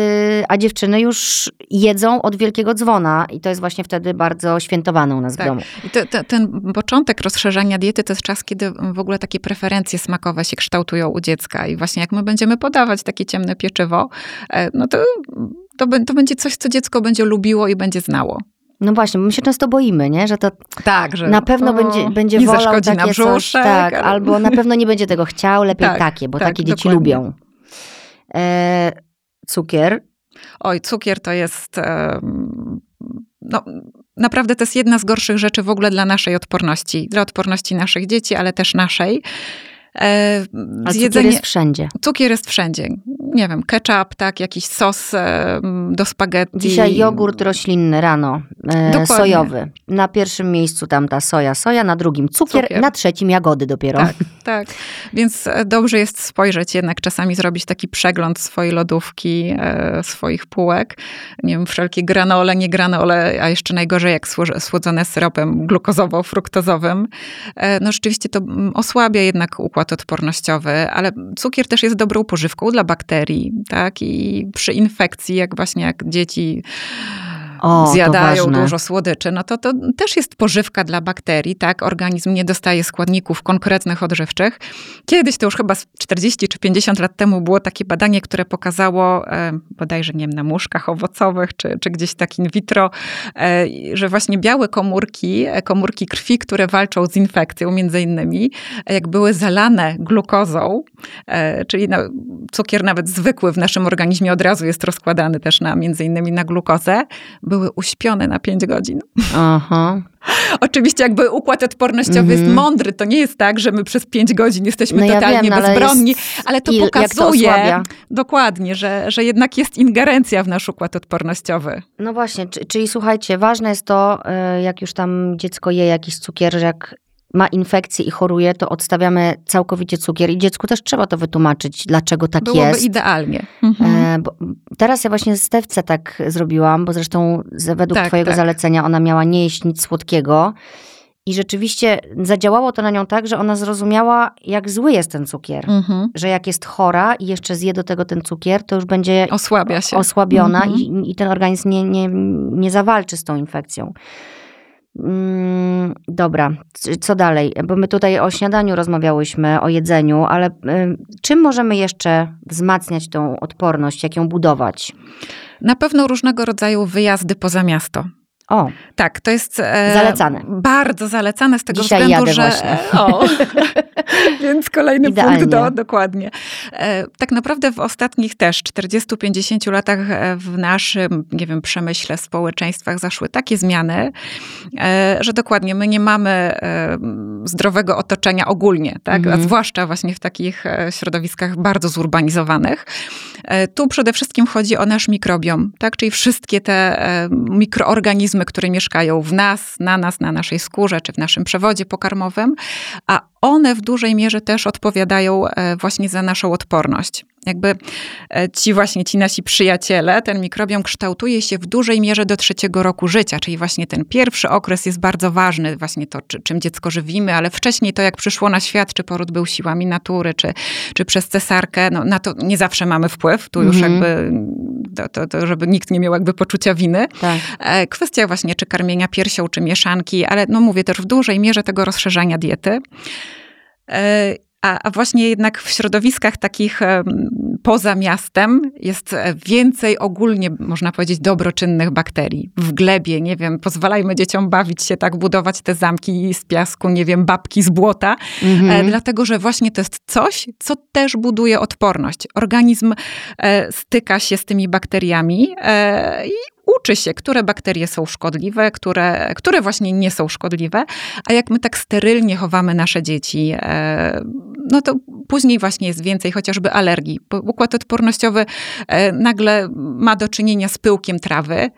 Speaker 1: a dziewczyny już jedzą od wielkiego dzwona i to jest właśnie wtedy bardzo świętowane u nas
Speaker 2: Tak.
Speaker 1: w domu.
Speaker 2: I te, te, ten początek rozszerzania diety to jest czas, kiedy w ogóle takie preferencje smakowe się kształtują u dziecka. I właśnie jak my będziemy podawać takie ciemne pieczywo, e, no to, to, to będzie coś, co dziecko będzie lubiło i będzie znało.
Speaker 1: No właśnie, bo my się często boimy, nie? że to
Speaker 2: Tak, że
Speaker 1: na pewno
Speaker 2: o,
Speaker 1: będzie, będzie
Speaker 2: nie
Speaker 1: wolał
Speaker 2: zaszkodzi
Speaker 1: takie
Speaker 2: na
Speaker 1: coś,
Speaker 2: brzuszek.
Speaker 1: tak,
Speaker 2: ale-
Speaker 1: albo na pewno nie będzie tego chciał, lepiej
Speaker 2: Tak,
Speaker 1: takie, bo
Speaker 2: tak,
Speaker 1: takie dzieci
Speaker 2: dokładnie.
Speaker 1: lubią. E, cukier,
Speaker 2: Oj, cukier to jest. em, No, naprawdę to jest jedna z gorszych rzeczy w ogóle dla naszej odporności. Dla odporności naszych dzieci, ale też naszej. E,
Speaker 1: ale cukier
Speaker 2: zjedzenie-
Speaker 1: jest wszędzie.
Speaker 2: cukier jest wszędzie. Nie wiem, ketchup, tak, jakiś sos em, do spaghetti.
Speaker 1: Dzisiaj jogurt roślinny rano, e, sojowy. Na pierwszym miejscu tam ta soja, soja, na drugim cukier,
Speaker 2: Cukier.
Speaker 1: na trzecim jagody dopiero.
Speaker 2: Tak, tak. Więc e, dobrze jest spojrzeć jednak czasami zrobić taki przegląd swojej lodówki, e, swoich półek. Nie wiem, wszelkie granole, nie granole, a jeszcze najgorzej jak sło- słodzone syropem glukozowo-fruktozowym. E, no rzeczywiście to mm, osłabia jednak układ odpornościowy, ale cukier też jest dobrą pożywką dla bakterii, tak? I przy infekcji, jak właśnie jak dzieci
Speaker 1: O,
Speaker 2: zjadają dużo słodyczy, no to to też jest pożywka dla bakterii, tak? Organizm nie dostaje składników konkretnych odżywczych. Kiedyś, to już chyba z 40 czy 50 lat temu było takie badanie, które pokazało, e, bodajże nie wiem, na muszkach owocowych, czy, czy gdzieś tak in vitro, e, że właśnie białe komórki, e, komórki krwi, które walczą z infekcją między innymi, e, jak były zalane glukozą, e, czyli no, cukier nawet zwykły w naszym organizmie od razu jest rozkładany też na między innymi na glukozę, były uśpione na 5 godzin.
Speaker 1: Aha.
Speaker 2: Oczywiście jakby układ odpornościowy
Speaker 1: Mhm.
Speaker 2: jest mądry, to nie jest tak, że my przez 5 godzin jesteśmy
Speaker 1: No ja
Speaker 2: totalnie
Speaker 1: wiem, no
Speaker 2: bezbronni,
Speaker 1: jest
Speaker 2: ale to
Speaker 1: to
Speaker 2: pokazuje
Speaker 1: osłabia.
Speaker 2: dokładnie, że, że jednak jest ingerencja w nasz układ odpornościowy.
Speaker 1: No właśnie, czy- czyli słuchajcie, ważne jest to, e, jak już tam dziecko je jakiś cukier, jak ma infekcję i choruje, to odstawiamy całkowicie cukier i dziecku też trzeba to wytłumaczyć, dlaczego tak
Speaker 2: Byłoby
Speaker 1: jest.
Speaker 2: idealnie. Mhm.
Speaker 1: E, bo teraz ja właśnie Stewce tak zrobiłam, bo zresztą z- według
Speaker 2: Tak,
Speaker 1: twojego
Speaker 2: tak.
Speaker 1: zalecenia ona miała nie jeść nic słodkiego. I rzeczywiście zadziałało to na nią tak, że ona zrozumiała, jak zły jest ten cukier.
Speaker 2: Mhm.
Speaker 1: Że jak jest chora i jeszcze zje do tego ten cukier, to już będzie
Speaker 2: Osłabia się.
Speaker 1: osłabiona
Speaker 2: Mhm.
Speaker 1: i, i ten organizm nie, nie, nie zawalczy z tą infekcją. Mm, dobra, co dalej? Bo my tutaj o śniadaniu rozmawiałyśmy, o jedzeniu, ale czym możemy jeszcze wzmacniać tą odporność, jak ją budować?
Speaker 2: Na pewno różnego rodzaju wyjazdy poza miasto.
Speaker 1: O,
Speaker 2: Tak, to jest e,
Speaker 1: Zalecane.
Speaker 2: Bardzo zalecane z tego
Speaker 1: Dzisiaj
Speaker 2: względu, że.
Speaker 1: właśnie.
Speaker 2: O, więc kolejny
Speaker 1: Idealnie.
Speaker 2: punkt do, dokładnie. E, tak naprawdę w ostatnich też 40-50 latach e, w naszym, nie wiem, przemyśle, społeczeństwach zaszły takie zmiany, e, że dokładnie my nie mamy e, zdrowego otoczenia ogólnie, tak?
Speaker 1: Mhm.
Speaker 2: A zwłaszcza właśnie w takich e, środowiskach bardzo zurbanizowanych. Tu przede wszystkim chodzi o nasz mikrobiom, tak? czyli wszystkie te e, mikroorganizmy, które mieszkają w nas, na nas, na naszej skórze, czy w naszym przewodzie pokarmowym, a one w dużej mierze też odpowiadają e, właśnie za naszą odporność. Jakby e, ci właśnie, ci nasi przyjaciele, ten mikrobiom kształtuje się w dużej mierze do trzeciego roku życia, czyli właśnie ten pierwszy okres jest bardzo ważny, właśnie to, czy, czym dziecko żywimy, ale wcześniej to, jak przyszło na świat, czy poród był siłami natury, czy, czy przez cesarkę, no, na to nie zawsze mamy wpływ, tu już
Speaker 1: Mhm.
Speaker 2: jakby, to, to, to, żeby nikt nie miał jakby poczucia winy.
Speaker 1: tak.
Speaker 2: E, Kwestia właśnie czy karmienia piersią, czy mieszanki, ale no mówię też w dużej mierze tego rozszerzania diety. E, A, a właśnie jednak w środowiskach takich poza miastem jest więcej ogólnie, można powiedzieć, dobroczynnych bakterii. W glebie, nie wiem, pozwalajmy dzieciom bawić się tak, budować te zamki z piasku, nie wiem, babki z błota, mhm. dlatego że właśnie to jest coś, co też buduje odporność. Organizm e, styka się z tymi bakteriami e, i uczy się, które bakterie są szkodliwe, które, które właśnie nie są szkodliwe, a jak my tak sterylnie chowamy nasze dzieci, e, no to później właśnie jest więcej chociażby alergii. Układ odpornościowy nagle ma do czynienia z pyłkiem trawy,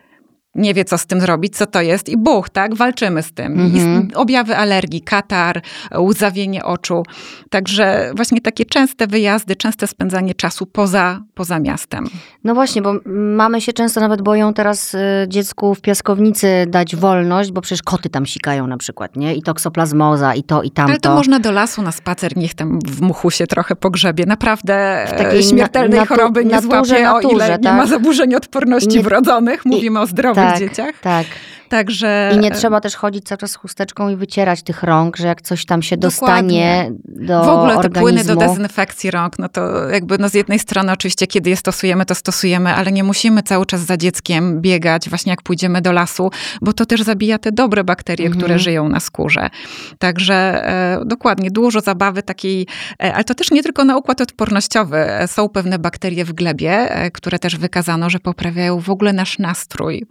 Speaker 2: nie wie, co z tym zrobić, co to jest i buch, tak? Walczymy z tym. Mhm. objawy alergii, katar, łzawienie oczu. Także właśnie takie częste wyjazdy, częste spędzanie czasu poza, poza miastem.
Speaker 1: No właśnie, bo mamy się często nawet boją teraz y, dziecku w piaskownicy dać wolność, bo przecież koty tam sikają na przykład, nie? I toksoplazmoza, i to, i tamto.
Speaker 2: Ale to można do lasu na spacer, niech tam w muchu się trochę pogrzebie. Naprawdę w takiej śmiertelnej na, choroby nie naturze, złapie, naturze, o ile tak? nie ma tak? zaburzeń odporności nie, wrodzonych. Mówimy I, o zdrowych tak, dzieciach.
Speaker 1: Tak.
Speaker 2: Także...
Speaker 1: I nie trzeba też chodzić cały czas z chusteczką i wycierać tych rąk, że jak coś tam się dostanie Dokładnie. do
Speaker 2: W ogóle
Speaker 1: organizmu.
Speaker 2: te płyny do dezynfekcji rąk, no to jakby no z jednej strony oczywiście kiedy je stosujemy, to stosujemy, ale nie musimy cały czas za dzieckiem biegać, właśnie jak pójdziemy do lasu, bo to też zabija te dobre bakterie, mhm. które żyją na skórze. Także e, dokładnie, dużo zabawy takiej, e, ale to też nie tylko na układ odpornościowy. E, są pewne bakterie w glebie, e, które też wykazano, że poprawiają w ogóle nasz nastrój.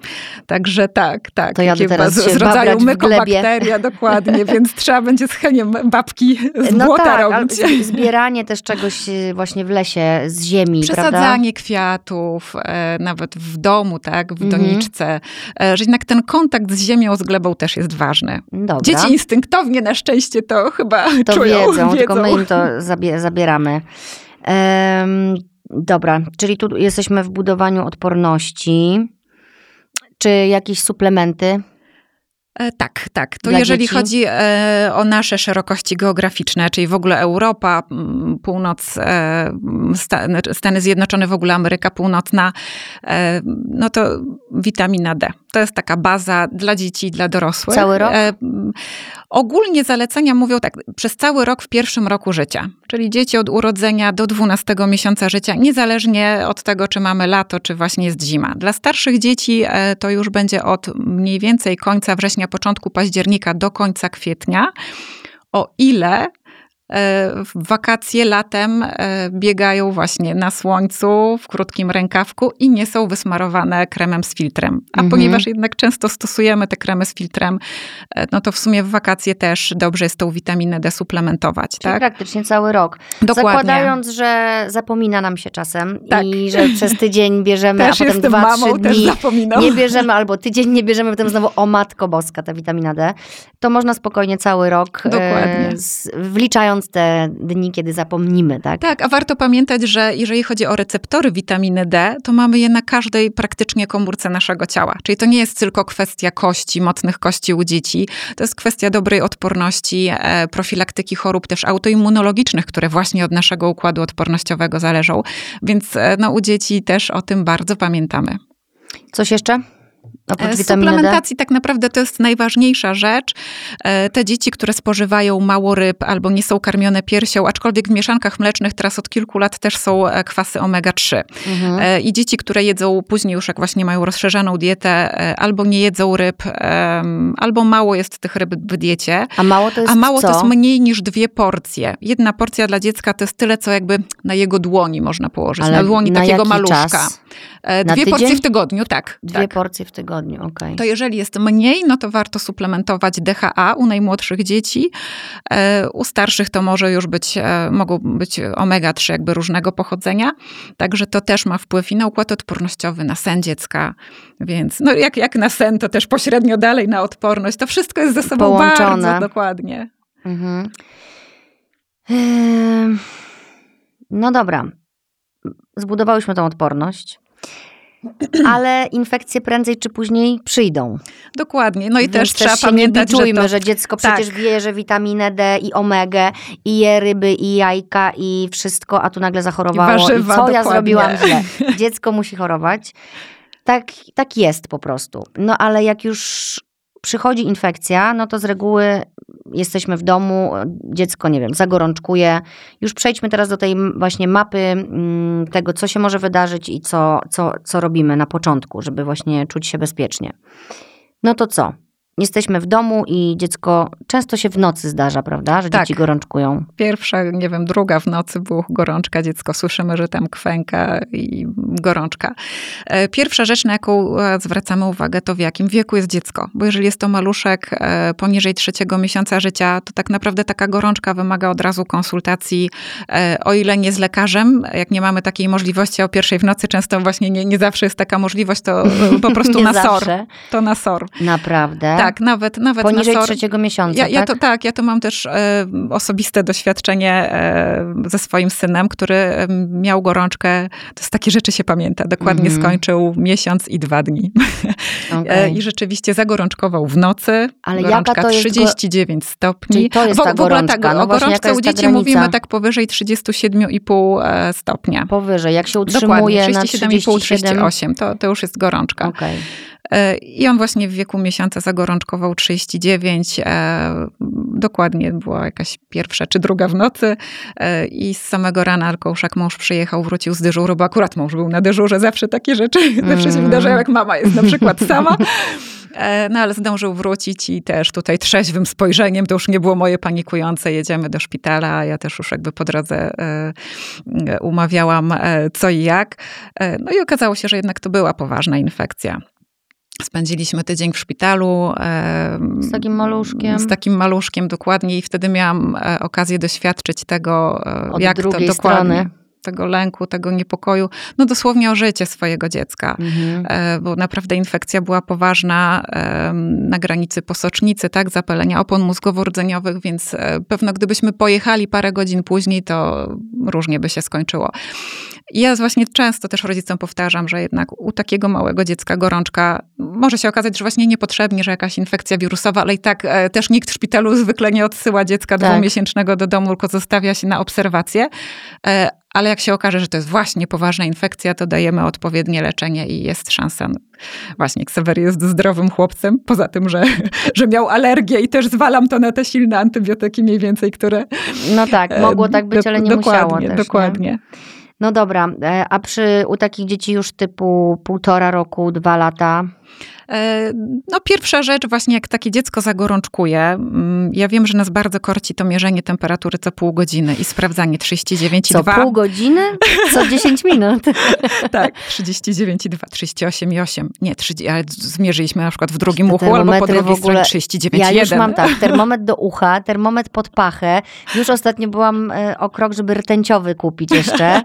Speaker 2: Także tak, tak
Speaker 1: to ja teraz z,
Speaker 2: z rodzaju mykobakteria, dokładnie, więc trzeba będzie z heniem babki z no błota tak, robić.
Speaker 1: Zbieranie też czegoś y, właśnie w lesie, z ziemi,
Speaker 2: Przesadzanie prawda? kwiatów, e, nawet w domu, tak, w mhm. doniczce, e, że jednak ten kontakt z ziemią, z glebą też jest ważny. Dobra. Dzieci instynktownie na szczęście to chyba
Speaker 1: to
Speaker 2: czują,
Speaker 1: wiedzą, wiedzą. tylko my im to zabieramy. Um, dobra, czyli tu jesteśmy w budowaniu odporności. Czy jakieś suplementy?
Speaker 2: E, tak, tak. To Dla jeżeli dzieci? chodzi e, o nasze szerokości geograficzne, czyli w ogóle Europa, północ, e, Stany Zjednoczone, w ogóle Ameryka Północna, no to witamina D. To jest taka baza dla dzieci, dla dorosłych.
Speaker 1: Cały rok?
Speaker 2: Ogólnie zalecenia mówią tak, przez cały rok w pierwszym roku życia, czyli dzieci od urodzenia do 12 miesiąca życia, niezależnie od tego, czy mamy lato, czy właśnie jest zima. Dla starszych dzieci to już będzie od mniej więcej końca września początku października do końca kwietnia, o ile E, w wakacje latem e, biegają właśnie na słońcu, w krótkim rękawku i nie są wysmarowane kremem z filtrem. A mhm. ponieważ jednak często stosujemy te kremy z filtrem, e, no to w sumie w wakacje też dobrze jest tą witaminę D suplementować. Czyli tak?
Speaker 1: praktycznie cały rok.
Speaker 2: Dokładnie.
Speaker 1: Zakładając, że zapomina nam się czasem tak. i że przez tydzień bierzemy, też a potem dwa, mamą, trzy dni nie bierzemy, albo tydzień nie bierzemy, potem znowu o matko boska ta witamina D, to można spokojnie cały rok, Dokładnie. Z, wliczając te dni, kiedy zapomnimy, tak?
Speaker 2: Tak, a warto pamiętać, że jeżeli chodzi o receptory witaminy D, to mamy je na każdej praktycznie komórce naszego ciała. Czyli to nie jest tylko kwestia kości, mocnych kości u dzieci, to jest kwestia dobrej odporności, e, profilaktyki chorób też autoimmunologicznych, które właśnie od naszego układu odpornościowego zależą. Więc e, no, u dzieci też o tym bardzo pamiętamy.
Speaker 1: Coś jeszcze?
Speaker 2: Oprócz e, Suplementacji tak naprawdę to jest najważniejsza rzecz. E, te dzieci, które spożywają mało ryb albo nie są karmione piersią, aczkolwiek w mieszankach mlecznych teraz od kilku lat też są e, kwasy omega-3. Mhm. I dzieci, które jedzą później już jak właśnie mają rozszerzoną dietę, albo nie jedzą ryb, albo mało jest tych ryb w diecie.
Speaker 1: A mało to jest
Speaker 2: A mało
Speaker 1: co?
Speaker 2: to jest mniej niż dwie porcje. Jedna porcja dla dziecka to jest tyle, co jakby na jego dłoni można położyć. Ale na dłoni na takiego maluszka. Czas? Dwie porcje w tygodniu, tak.
Speaker 1: Dwie
Speaker 2: tak.
Speaker 1: porcje w tygodniu tygodniu.
Speaker 2: To jeżeli jest mniej, no to warto suplementować DHA u najmłodszych dzieci. E, u starszych to może już być, e, mogą być omega-3 jakby różnego pochodzenia. Także to też ma wpływ i na układ odpornościowy, na sen dziecka. Więc no jak, jak na sen, to też pośrednio dalej na odporność. To wszystko jest ze sobą Połączone. bardzo dokładnie. Mhm.
Speaker 1: No dobra. Zbudowałyśmy tą odporność. Ale infekcje prędzej czy później przyjdą.
Speaker 2: Dokładnie. No i Więc też, też trzeba pamiętać,
Speaker 1: nie bitujmy,
Speaker 2: że,
Speaker 1: to... że dziecko przecież tak. wie, że witaminę D i omegę i je ryby i jajka i wszystko, a tu nagle zachorowało. I, warzywa, I co dokładnie. ja zrobiłam źle? Dziecko musi chorować. Tak, tak jest po prostu. No ale jak już przychodzi infekcja, no to z reguły jesteśmy w domu, dziecko, nie wiem, zagorączkuje. Już przejdźmy teraz do tej właśnie mapy mm, tego, co się może wydarzyć i co, co, co robimy na początku, żeby właśnie czuć się bezpiecznie. No to co? Jesteśmy w domu i dziecko często się w nocy zdarza, prawda, że
Speaker 2: Tak.
Speaker 1: dzieci gorączkują.
Speaker 2: Pierwsza, nie wiem, druga w nocy buch, gorączka, dziecko słyszymy, że tam kwęka i gorączka. E, Pierwsza rzecz, na jaką e, zwracamy uwagę, to w jakim wieku jest dziecko. Bo jeżeli jest to maluszek e, poniżej trzeciego miesiąca życia, to tak naprawdę taka gorączka wymaga od razu konsultacji, o ile nie z lekarzem, jak nie mamy takiej możliwości o pierwszej w nocy, często właśnie nie, nie zawsze jest taka możliwość, to po prostu na SOR.
Speaker 1: zawsze.
Speaker 2: To na SOR.
Speaker 1: Naprawdę.
Speaker 2: Tak, nawet, nawet
Speaker 1: Poniżej
Speaker 2: na SOR.
Speaker 1: trzeciego miesiąca,
Speaker 2: Ja, ja
Speaker 1: tak?
Speaker 2: to, tak, ja to mam też e, osobiste doświadczenie e, ze swoim synem, który e, miał gorączkę. To z takie rzeczy się pamięta. Dokładnie
Speaker 1: Mhm.
Speaker 2: skończył miesiąc i dwa dni. E,
Speaker 1: Okej.
Speaker 2: I rzeczywiście zagorączkował w nocy.
Speaker 1: Ale
Speaker 2: gorączka
Speaker 1: to jest go-
Speaker 2: 39 stopni.
Speaker 1: Czyli to jest
Speaker 2: w,
Speaker 1: ta
Speaker 2: w ogóle
Speaker 1: gorączka.
Speaker 2: tak,
Speaker 1: No
Speaker 2: o gorączce u dzieci mówimy tak powyżej 37,5 e, stopnia.
Speaker 1: Powyżej, jak się
Speaker 2: Dokładnie,
Speaker 1: utrzymuje na
Speaker 2: 37,5,
Speaker 1: 37.
Speaker 2: 38, to, to już jest gorączka.
Speaker 1: Okej.
Speaker 2: E, I on właśnie w wieku miesiąca zagorączkował 39. E, dokładnie była jakaś pierwsza czy druga w nocy. E, I z samego rana Alkołszak mąż przyjechał, wrócił z dyżuru, bo akurat mąż był na dyżurze. Zawsze takie rzeczy zawsze się
Speaker 1: Mm.
Speaker 2: wydarzają, jak mama jest na przykład sama. No ale zdążył wrócić i też tutaj trzeźwym spojrzeniem, to już nie było moje panikujące, jedziemy do szpitala, ja też już jakby po drodze umawiałam co i jak. No i okazało się, że jednak to była poważna infekcja. Spędziliśmy tydzień w szpitalu.
Speaker 1: Z takim maluszkiem.
Speaker 2: Z takim maluszkiem, dokładnie. I wtedy miałam e, okazję doświadczyć tego, e,
Speaker 1: Od
Speaker 2: jak to dokładnie.
Speaker 1: strony.
Speaker 2: Tego lęku, tego niepokoju. No dosłownie o życie swojego dziecka.
Speaker 1: Mhm.
Speaker 2: E, bo naprawdę infekcja była poważna na granicy posocznicy, tak, zapalenia opon mózgowo-rdzeniowych, więc pewno gdybyśmy pojechali parę godzin później, to różnie by się skończyło. I ja właśnie często też rodzicom powtarzam, że jednak u takiego małego dziecka gorączka może się okazać, że właśnie niepotrzebnie, że jakaś infekcja wirusowa, ale i tak e, też nikt w szpitalu zwykle nie odsyła dziecka
Speaker 1: Tak.
Speaker 2: dwumiesięcznego do domu, tylko zostawia się na obserwację. E, ale jak się okaże, że to jest właśnie poważna infekcja, to dajemy odpowiednie leczenie i jest szansa. no, Właśnie, Ksawery jest zdrowym chłopcem, poza tym, że, że miał alergię i też zwalam to na te silne antybiotyki mniej więcej, które...
Speaker 1: No tak,
Speaker 2: e,
Speaker 1: mogło tak być,
Speaker 2: do-
Speaker 1: ale nie
Speaker 2: dokładnie,
Speaker 1: musiało też. Nie?
Speaker 2: Dokładnie.
Speaker 1: No dobra, e, a przy u takich dzieci już typu półtora roku, dwa lata,
Speaker 2: No pierwsza rzecz, właśnie jak takie dziecko zagorączkuje, mm, ja wiem, że nas bardzo korci to mierzenie temperatury co pół godziny i sprawdzanie 39,2.
Speaker 1: co pół godziny, co 10 minut.
Speaker 2: Tak, 39,2, 38,8. Nie, 30, ale zmierzyliśmy na przykład w drugim uchu albo po drugiej stronie 39,1.
Speaker 1: Ja już mam tak, termometr do ucha, termometr pod pachę. Już ostatnio byłam e, o krok, żeby rtęciowy kupić jeszcze,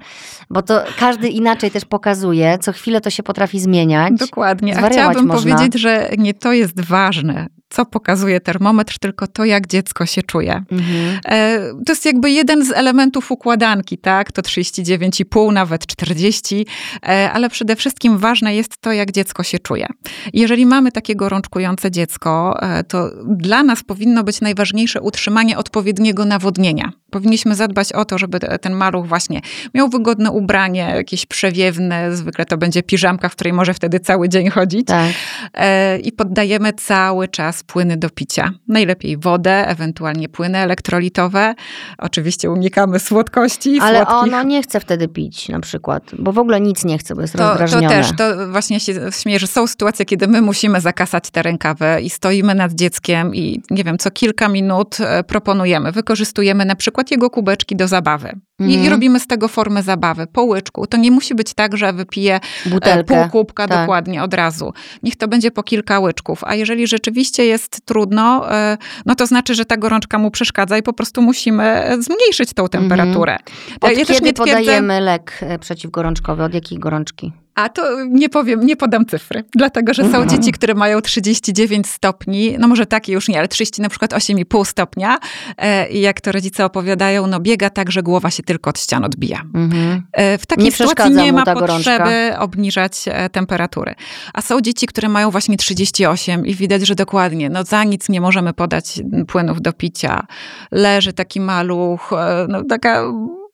Speaker 1: bo to każdy inaczej też pokazuje. Co chwilę to się potrafi zmieniać.
Speaker 2: Dokładnie. A chciałabym
Speaker 1: można.
Speaker 2: powiedzieć, że nie to jest ważne, co pokazuje termometr, tylko to, jak dziecko się czuje.
Speaker 1: Mhm.
Speaker 2: E, To jest jakby jeden z elementów układanki, tak? To 39,5, nawet 40, e, ale przede wszystkim ważne jest to, jak dziecko się czuje. Jeżeli mamy takie gorączkujące dziecko, e, to dla nas powinno być najważniejsze utrzymanie odpowiedniego nawodnienia. Powinniśmy zadbać o to, żeby te- ten maluch właśnie miał wygodne ubranie, jakieś przewiewne, zwykle to będzie piżamka, w której może wtedy cały dzień chodzić.
Speaker 1: Tak.
Speaker 2: E, i poddajemy cały czas płyny do picia. Najlepiej wodę, ewentualnie płyny elektrolitowe. Oczywiście unikamy słodkości,
Speaker 1: Ale
Speaker 2: słodkich.
Speaker 1: ono nie chce wtedy pić na przykład, bo w ogóle nic nie chce, bo jest
Speaker 2: To, to
Speaker 1: rozdrażnione.
Speaker 2: też, to właśnie się śmieję, że są sytuacje, kiedy my musimy zakasać tę rękawę i stoimy nad dzieckiem i nie wiem, co kilka minut e, proponujemy, wykorzystujemy na przykład jego kubeczki do zabawy. I,
Speaker 1: Mhm.
Speaker 2: I robimy z tego formę zabawy, po łyczku. To nie musi być tak, że wypije e,
Speaker 1: Butelkę.
Speaker 2: pół kubka
Speaker 1: tak.
Speaker 2: dokładnie od razu. Niech to będzie po kilka łyczków. A jeżeli rzeczywiście jest trudno, e, no to znaczy, że ta gorączka mu przeszkadza i po prostu musimy e, zmniejszyć tą temperaturę.
Speaker 1: Od
Speaker 2: ja
Speaker 1: kiedy
Speaker 2: nie twierdzę,
Speaker 1: podajemy lek przeciwgorączkowy? Od jakiej gorączki?
Speaker 2: A to nie powiem, nie podam cyfry, dlatego że są
Speaker 1: Mhm.
Speaker 2: dzieci, które mają 39 stopni, no może takie już nie, ale 30 na przykład 8,5 stopnia e, i jak to rodzice opowiadają, no biega tak, że głowa się tylko od ścian odbija.
Speaker 1: Mhm.
Speaker 2: E, W takiej
Speaker 1: Nie
Speaker 2: sytuacji nie ma potrzeby obniżać e, temperatury. A są dzieci, które mają właśnie 38 i widać, że dokładnie, no za nic nie możemy podać płynów do picia. Leży taki maluch, no taka,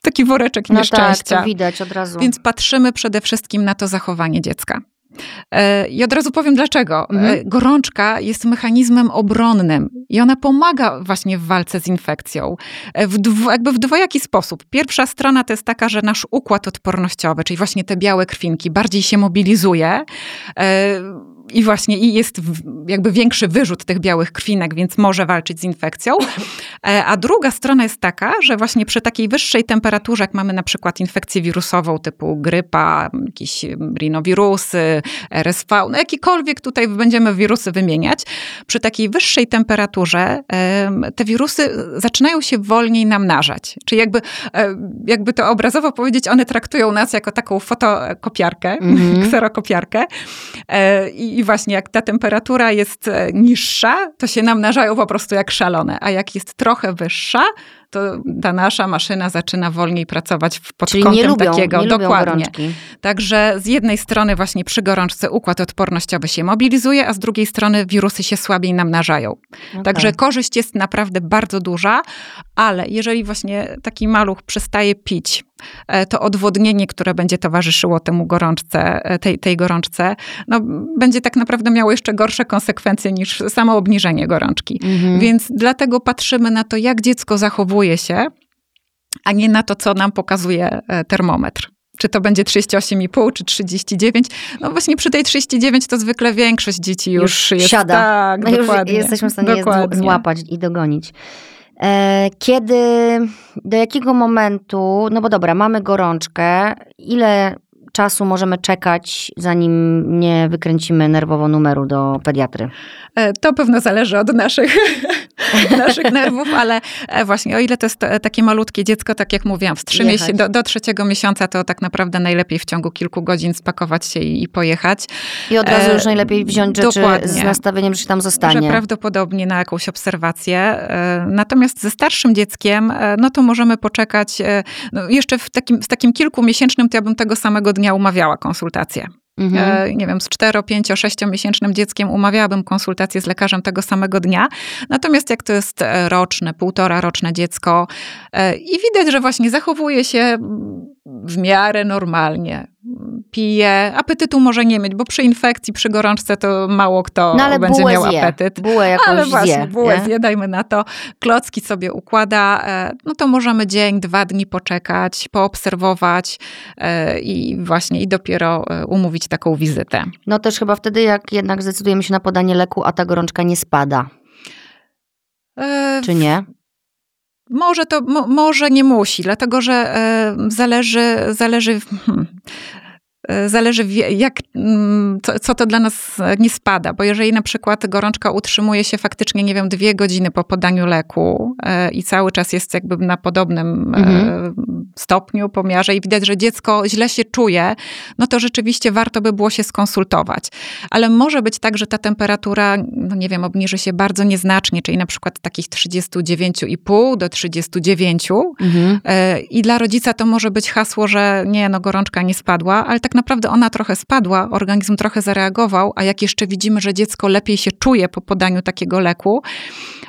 Speaker 2: taki woreczek
Speaker 1: No tak,
Speaker 2: nieszczęścia.
Speaker 1: to widać od razu.
Speaker 2: Więc patrzymy przede wszystkim na to zachowanie dziecka. E, I od razu powiem dlaczego. E,
Speaker 1: Mhm.
Speaker 2: Gorączka jest mechanizmem obronnym i ona pomaga właśnie w walce z infekcją. E, W dwo, jakby w dwojaki sposób. Pierwsza strona to jest taka, że nasz układ odpornościowy, czyli właśnie te białe krwinki, bardziej się mobilizuje. I właśnie i jest jakby większy wyrzut tych białych krwinek, więc może walczyć z infekcją. E, A druga strona jest taka, że właśnie przy takiej wyższej temperaturze, jak mamy na przykład infekcję wirusową typu grypa, jakieś em, rinowirusy, RSV, no jakikolwiek tutaj będziemy wirusy wymieniać, przy takiej wyższej temperaturze em, te wirusy zaczynają się wolniej namnażać. Czyli jakby, e, jakby to obrazowo powiedzieć, one traktują nas jako taką fotokopiarkę,
Speaker 1: Mhm.
Speaker 2: kserokopiarkę. E, I i właśnie jak ta temperatura jest e, niższa, to się namnażają po prostu jak szalone, a jak jest trochę wyższa, to ta nasza maszyna zaczyna wolniej pracować pod
Speaker 1: Czyli
Speaker 2: kątem
Speaker 1: nie lubią,
Speaker 2: takiego.
Speaker 1: nie
Speaker 2: Dokładnie. Także z jednej strony właśnie przy gorączce układ odpornościowy się mobilizuje, a z drugiej strony wirusy się słabiej namnażają.
Speaker 1: Okej.
Speaker 2: Także korzyść jest naprawdę bardzo duża, ale jeżeli właśnie taki maluch przestaje pić, to odwodnienie, które będzie towarzyszyło temu gorączce, e, tej, tej gorączce, no, będzie tak naprawdę miało jeszcze gorsze konsekwencje niż samo obniżenie gorączki.
Speaker 1: Mhm.
Speaker 2: Więc dlatego patrzymy na to, jak dziecko zachowuje się, a nie na to, co nam pokazuje e, termometr. Czy to będzie 38,5 czy 39? No właśnie przy tej 39 to zwykle większość dzieci już,
Speaker 1: Już
Speaker 2: jest.
Speaker 1: siada.
Speaker 2: Tak,
Speaker 1: No już
Speaker 2: dokładnie.
Speaker 1: jesteśmy w stanie
Speaker 2: dokładnie.
Speaker 1: zł- złapać i dogonić. E, Kiedy, do jakiego momentu, no bo dobra, mamy gorączkę, ile czasu możemy czekać, zanim nie wykręcimy nerwowo numeru do pediatry?
Speaker 2: E, To pewno zależy od naszych, naszych nerwów, ale e, właśnie o ile to jest e, takie malutkie dziecko, tak jak mówiłam, w trzy miesię- do, do trzeciego miesiąca to tak naprawdę najlepiej w ciągu kilku godzin spakować się i, i pojechać.
Speaker 1: I od razu
Speaker 2: E,
Speaker 1: już najlepiej wziąć rzeczy
Speaker 2: dokładnie.
Speaker 1: z nastawieniem, że się tam
Speaker 2: Że
Speaker 1: zostanie.
Speaker 2: prawdopodobnie na jakąś obserwację. Natomiast ze starszym dzieckiem, no to możemy poczekać. No jeszcze w takim, w takim kilkumiesięcznym, to ja bym tego samego dnia umawiała konsultację.
Speaker 1: Mhm.
Speaker 2: E, nie wiem, z 4, 5, 6-miesięcznym dzieckiem umawiałabym konsultację z lekarzem tego samego dnia. Natomiast jak to jest e, roczne, półtora roczne dziecko e, i widać, że właśnie zachowuje się w miarę normalnie. Pije, apetytu może nie mieć, bo przy infekcji, przy gorączce to mało kto
Speaker 1: No
Speaker 2: będzie miał
Speaker 1: zje.
Speaker 2: apetyt.
Speaker 1: Bułę jakąś
Speaker 2: Ale właśnie,
Speaker 1: zje.
Speaker 2: bułę
Speaker 1: nie?
Speaker 2: zje, dajmy na to. Klocki sobie układa, e, no to możemy dzień, dwa dni poczekać, poobserwować e, i właśnie i dopiero e, umówić taką wizytę.
Speaker 1: No też chyba wtedy, jak jednak zdecydujemy się na podanie leku, a ta gorączka nie spada,
Speaker 2: E,
Speaker 1: czy nie?
Speaker 2: Może to, mo, może nie musi, dlatego że e, zależy, zależy, hmm, zależy wie- jak, mm, co, co to dla nas e, nie spada, bo jeżeli na przykład gorączka utrzymuje się faktycznie, nie wiem, dwie godziny po podaniu leku e, i cały czas jest jakby na podobnym e,
Speaker 1: Mhm.
Speaker 2: stopniu, pomiarze i widać, że dziecko źle się czuje, no to rzeczywiście warto by było się skonsultować. Ale może być tak, że ta temperatura, no nie wiem, obniży się bardzo nieznacznie, czyli na przykład takich 39,5 do 39.
Speaker 1: Mhm.
Speaker 2: E, I dla rodzica to może być hasło, że nie, no gorączka nie spadła, ale tak naprawdę ona trochę spadła, organizm trochę zareagował, a jak jeszcze widzimy, że dziecko lepiej się czuje po podaniu takiego leku,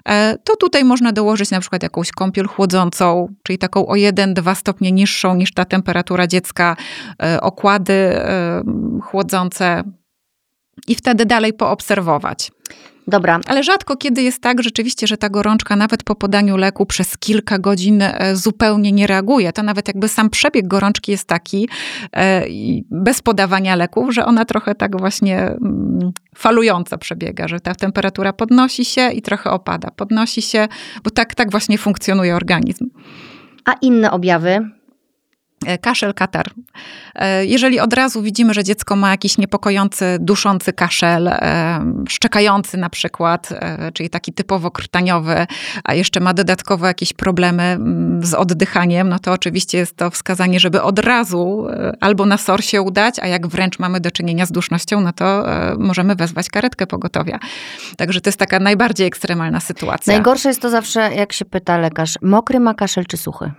Speaker 2: e, to tutaj można dołożyć na przykład jakąś kąpiel chłodzącą, czyli taką o 1-2 stopnie niższą niż ta temperatura dziecka, e, okłady e, chłodzące i wtedy dalej poobserwować.
Speaker 1: Dobra,
Speaker 2: Ale rzadko kiedy jest tak rzeczywiście, że ta gorączka nawet po podaniu leku przez kilka godzin e, zupełnie nie reaguje. To nawet jakby sam przebieg gorączki jest taki e, bez podawania leków, że ona trochę tak właśnie mm, falująco przebiega, że ta temperatura podnosi się i trochę opada. Podnosi się, bo tak, tak właśnie funkcjonuje organizm.
Speaker 1: a inne objawy?
Speaker 2: E, Kaszel, katar. E, Jeżeli od razu widzimy, że dziecko ma jakiś niepokojący, duszący kaszel, e, szczekający na przykład, e, czyli taki typowo krtaniowy, a jeszcze ma dodatkowo jakieś problemy mm, z oddychaniem, no to oczywiście jest to wskazanie, żeby od razu albo na SOR się udać, a jak wręcz mamy do czynienia z dusznością, no to możemy wezwać karetkę pogotowia. Także to jest taka najbardziej ekstremalna sytuacja.
Speaker 1: Najgorsze jest to zawsze, jak się pyta lekarz, mokry ma kaszel czy suchy?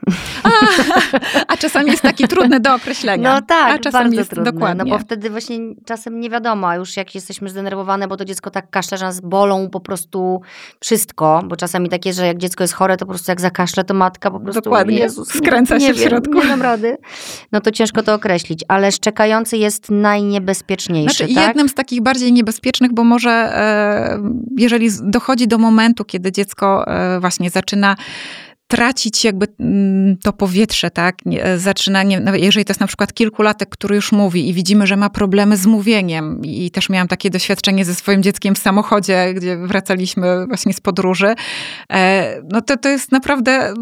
Speaker 2: A czasami jest taki trudny do określenia.
Speaker 1: No tak,
Speaker 2: a
Speaker 1: bardzo
Speaker 2: jest
Speaker 1: trudne.
Speaker 2: dokładnie.
Speaker 1: No bo wtedy właśnie czasem nie wiadomo, a już jak jesteśmy zdenerwowane, bo to dziecko tak kaszle, że nas bolą po prostu wszystko, bo czasami tak jest, że jak dziecko jest chore, to po prostu jak zakaszle, to matka po prostu
Speaker 2: Dokładnie.
Speaker 1: Jezus,
Speaker 2: Skręca
Speaker 1: nie,
Speaker 2: się
Speaker 1: nie
Speaker 2: w środku.
Speaker 1: Nie dam rady. No to ciężko to określić, ale szczekający jest najniebezpieczniejszy,
Speaker 2: Znaczy,
Speaker 1: tak?
Speaker 2: jednym z takich bardziej niebezpiecznych, bo może e, jeżeli dochodzi do momentu, kiedy dziecko e, właśnie zaczyna tracić jakby mm, to powietrze, tak? E, Zaczyna, nie, no, jeżeli to jest na przykład kilkulatek, który już mówi i widzimy, że ma problemy z mówieniem i też miałam takie doświadczenie ze swoim dzieckiem w samochodzie, gdzie wracaliśmy właśnie z podróży, e, no to to jest naprawdę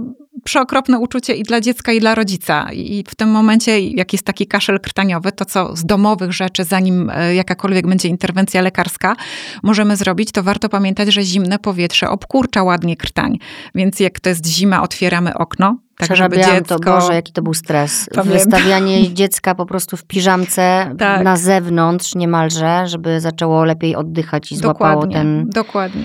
Speaker 2: przeokropne uczucie i dla dziecka, i dla rodzica. I w tym momencie, jak jest taki kaszel krtaniowy, to co z domowych rzeczy, zanim e, jakakolwiek będzie interwencja lekarska, możemy zrobić, to warto pamiętać, że zimne powietrze obkurcza ładnie krtań. Więc jak to jest zima, otwieramy okno, tak żeby
Speaker 1: Przerabiałam
Speaker 2: dziecko...
Speaker 1: to, Boże, jaki to był stres. Wystawianie dziecka po prostu w piżamce
Speaker 2: Tak.
Speaker 1: na zewnątrz niemalże, żeby zaczęło lepiej oddychać i złapało
Speaker 2: Dokładnie,
Speaker 1: ten,
Speaker 2: dokładnie.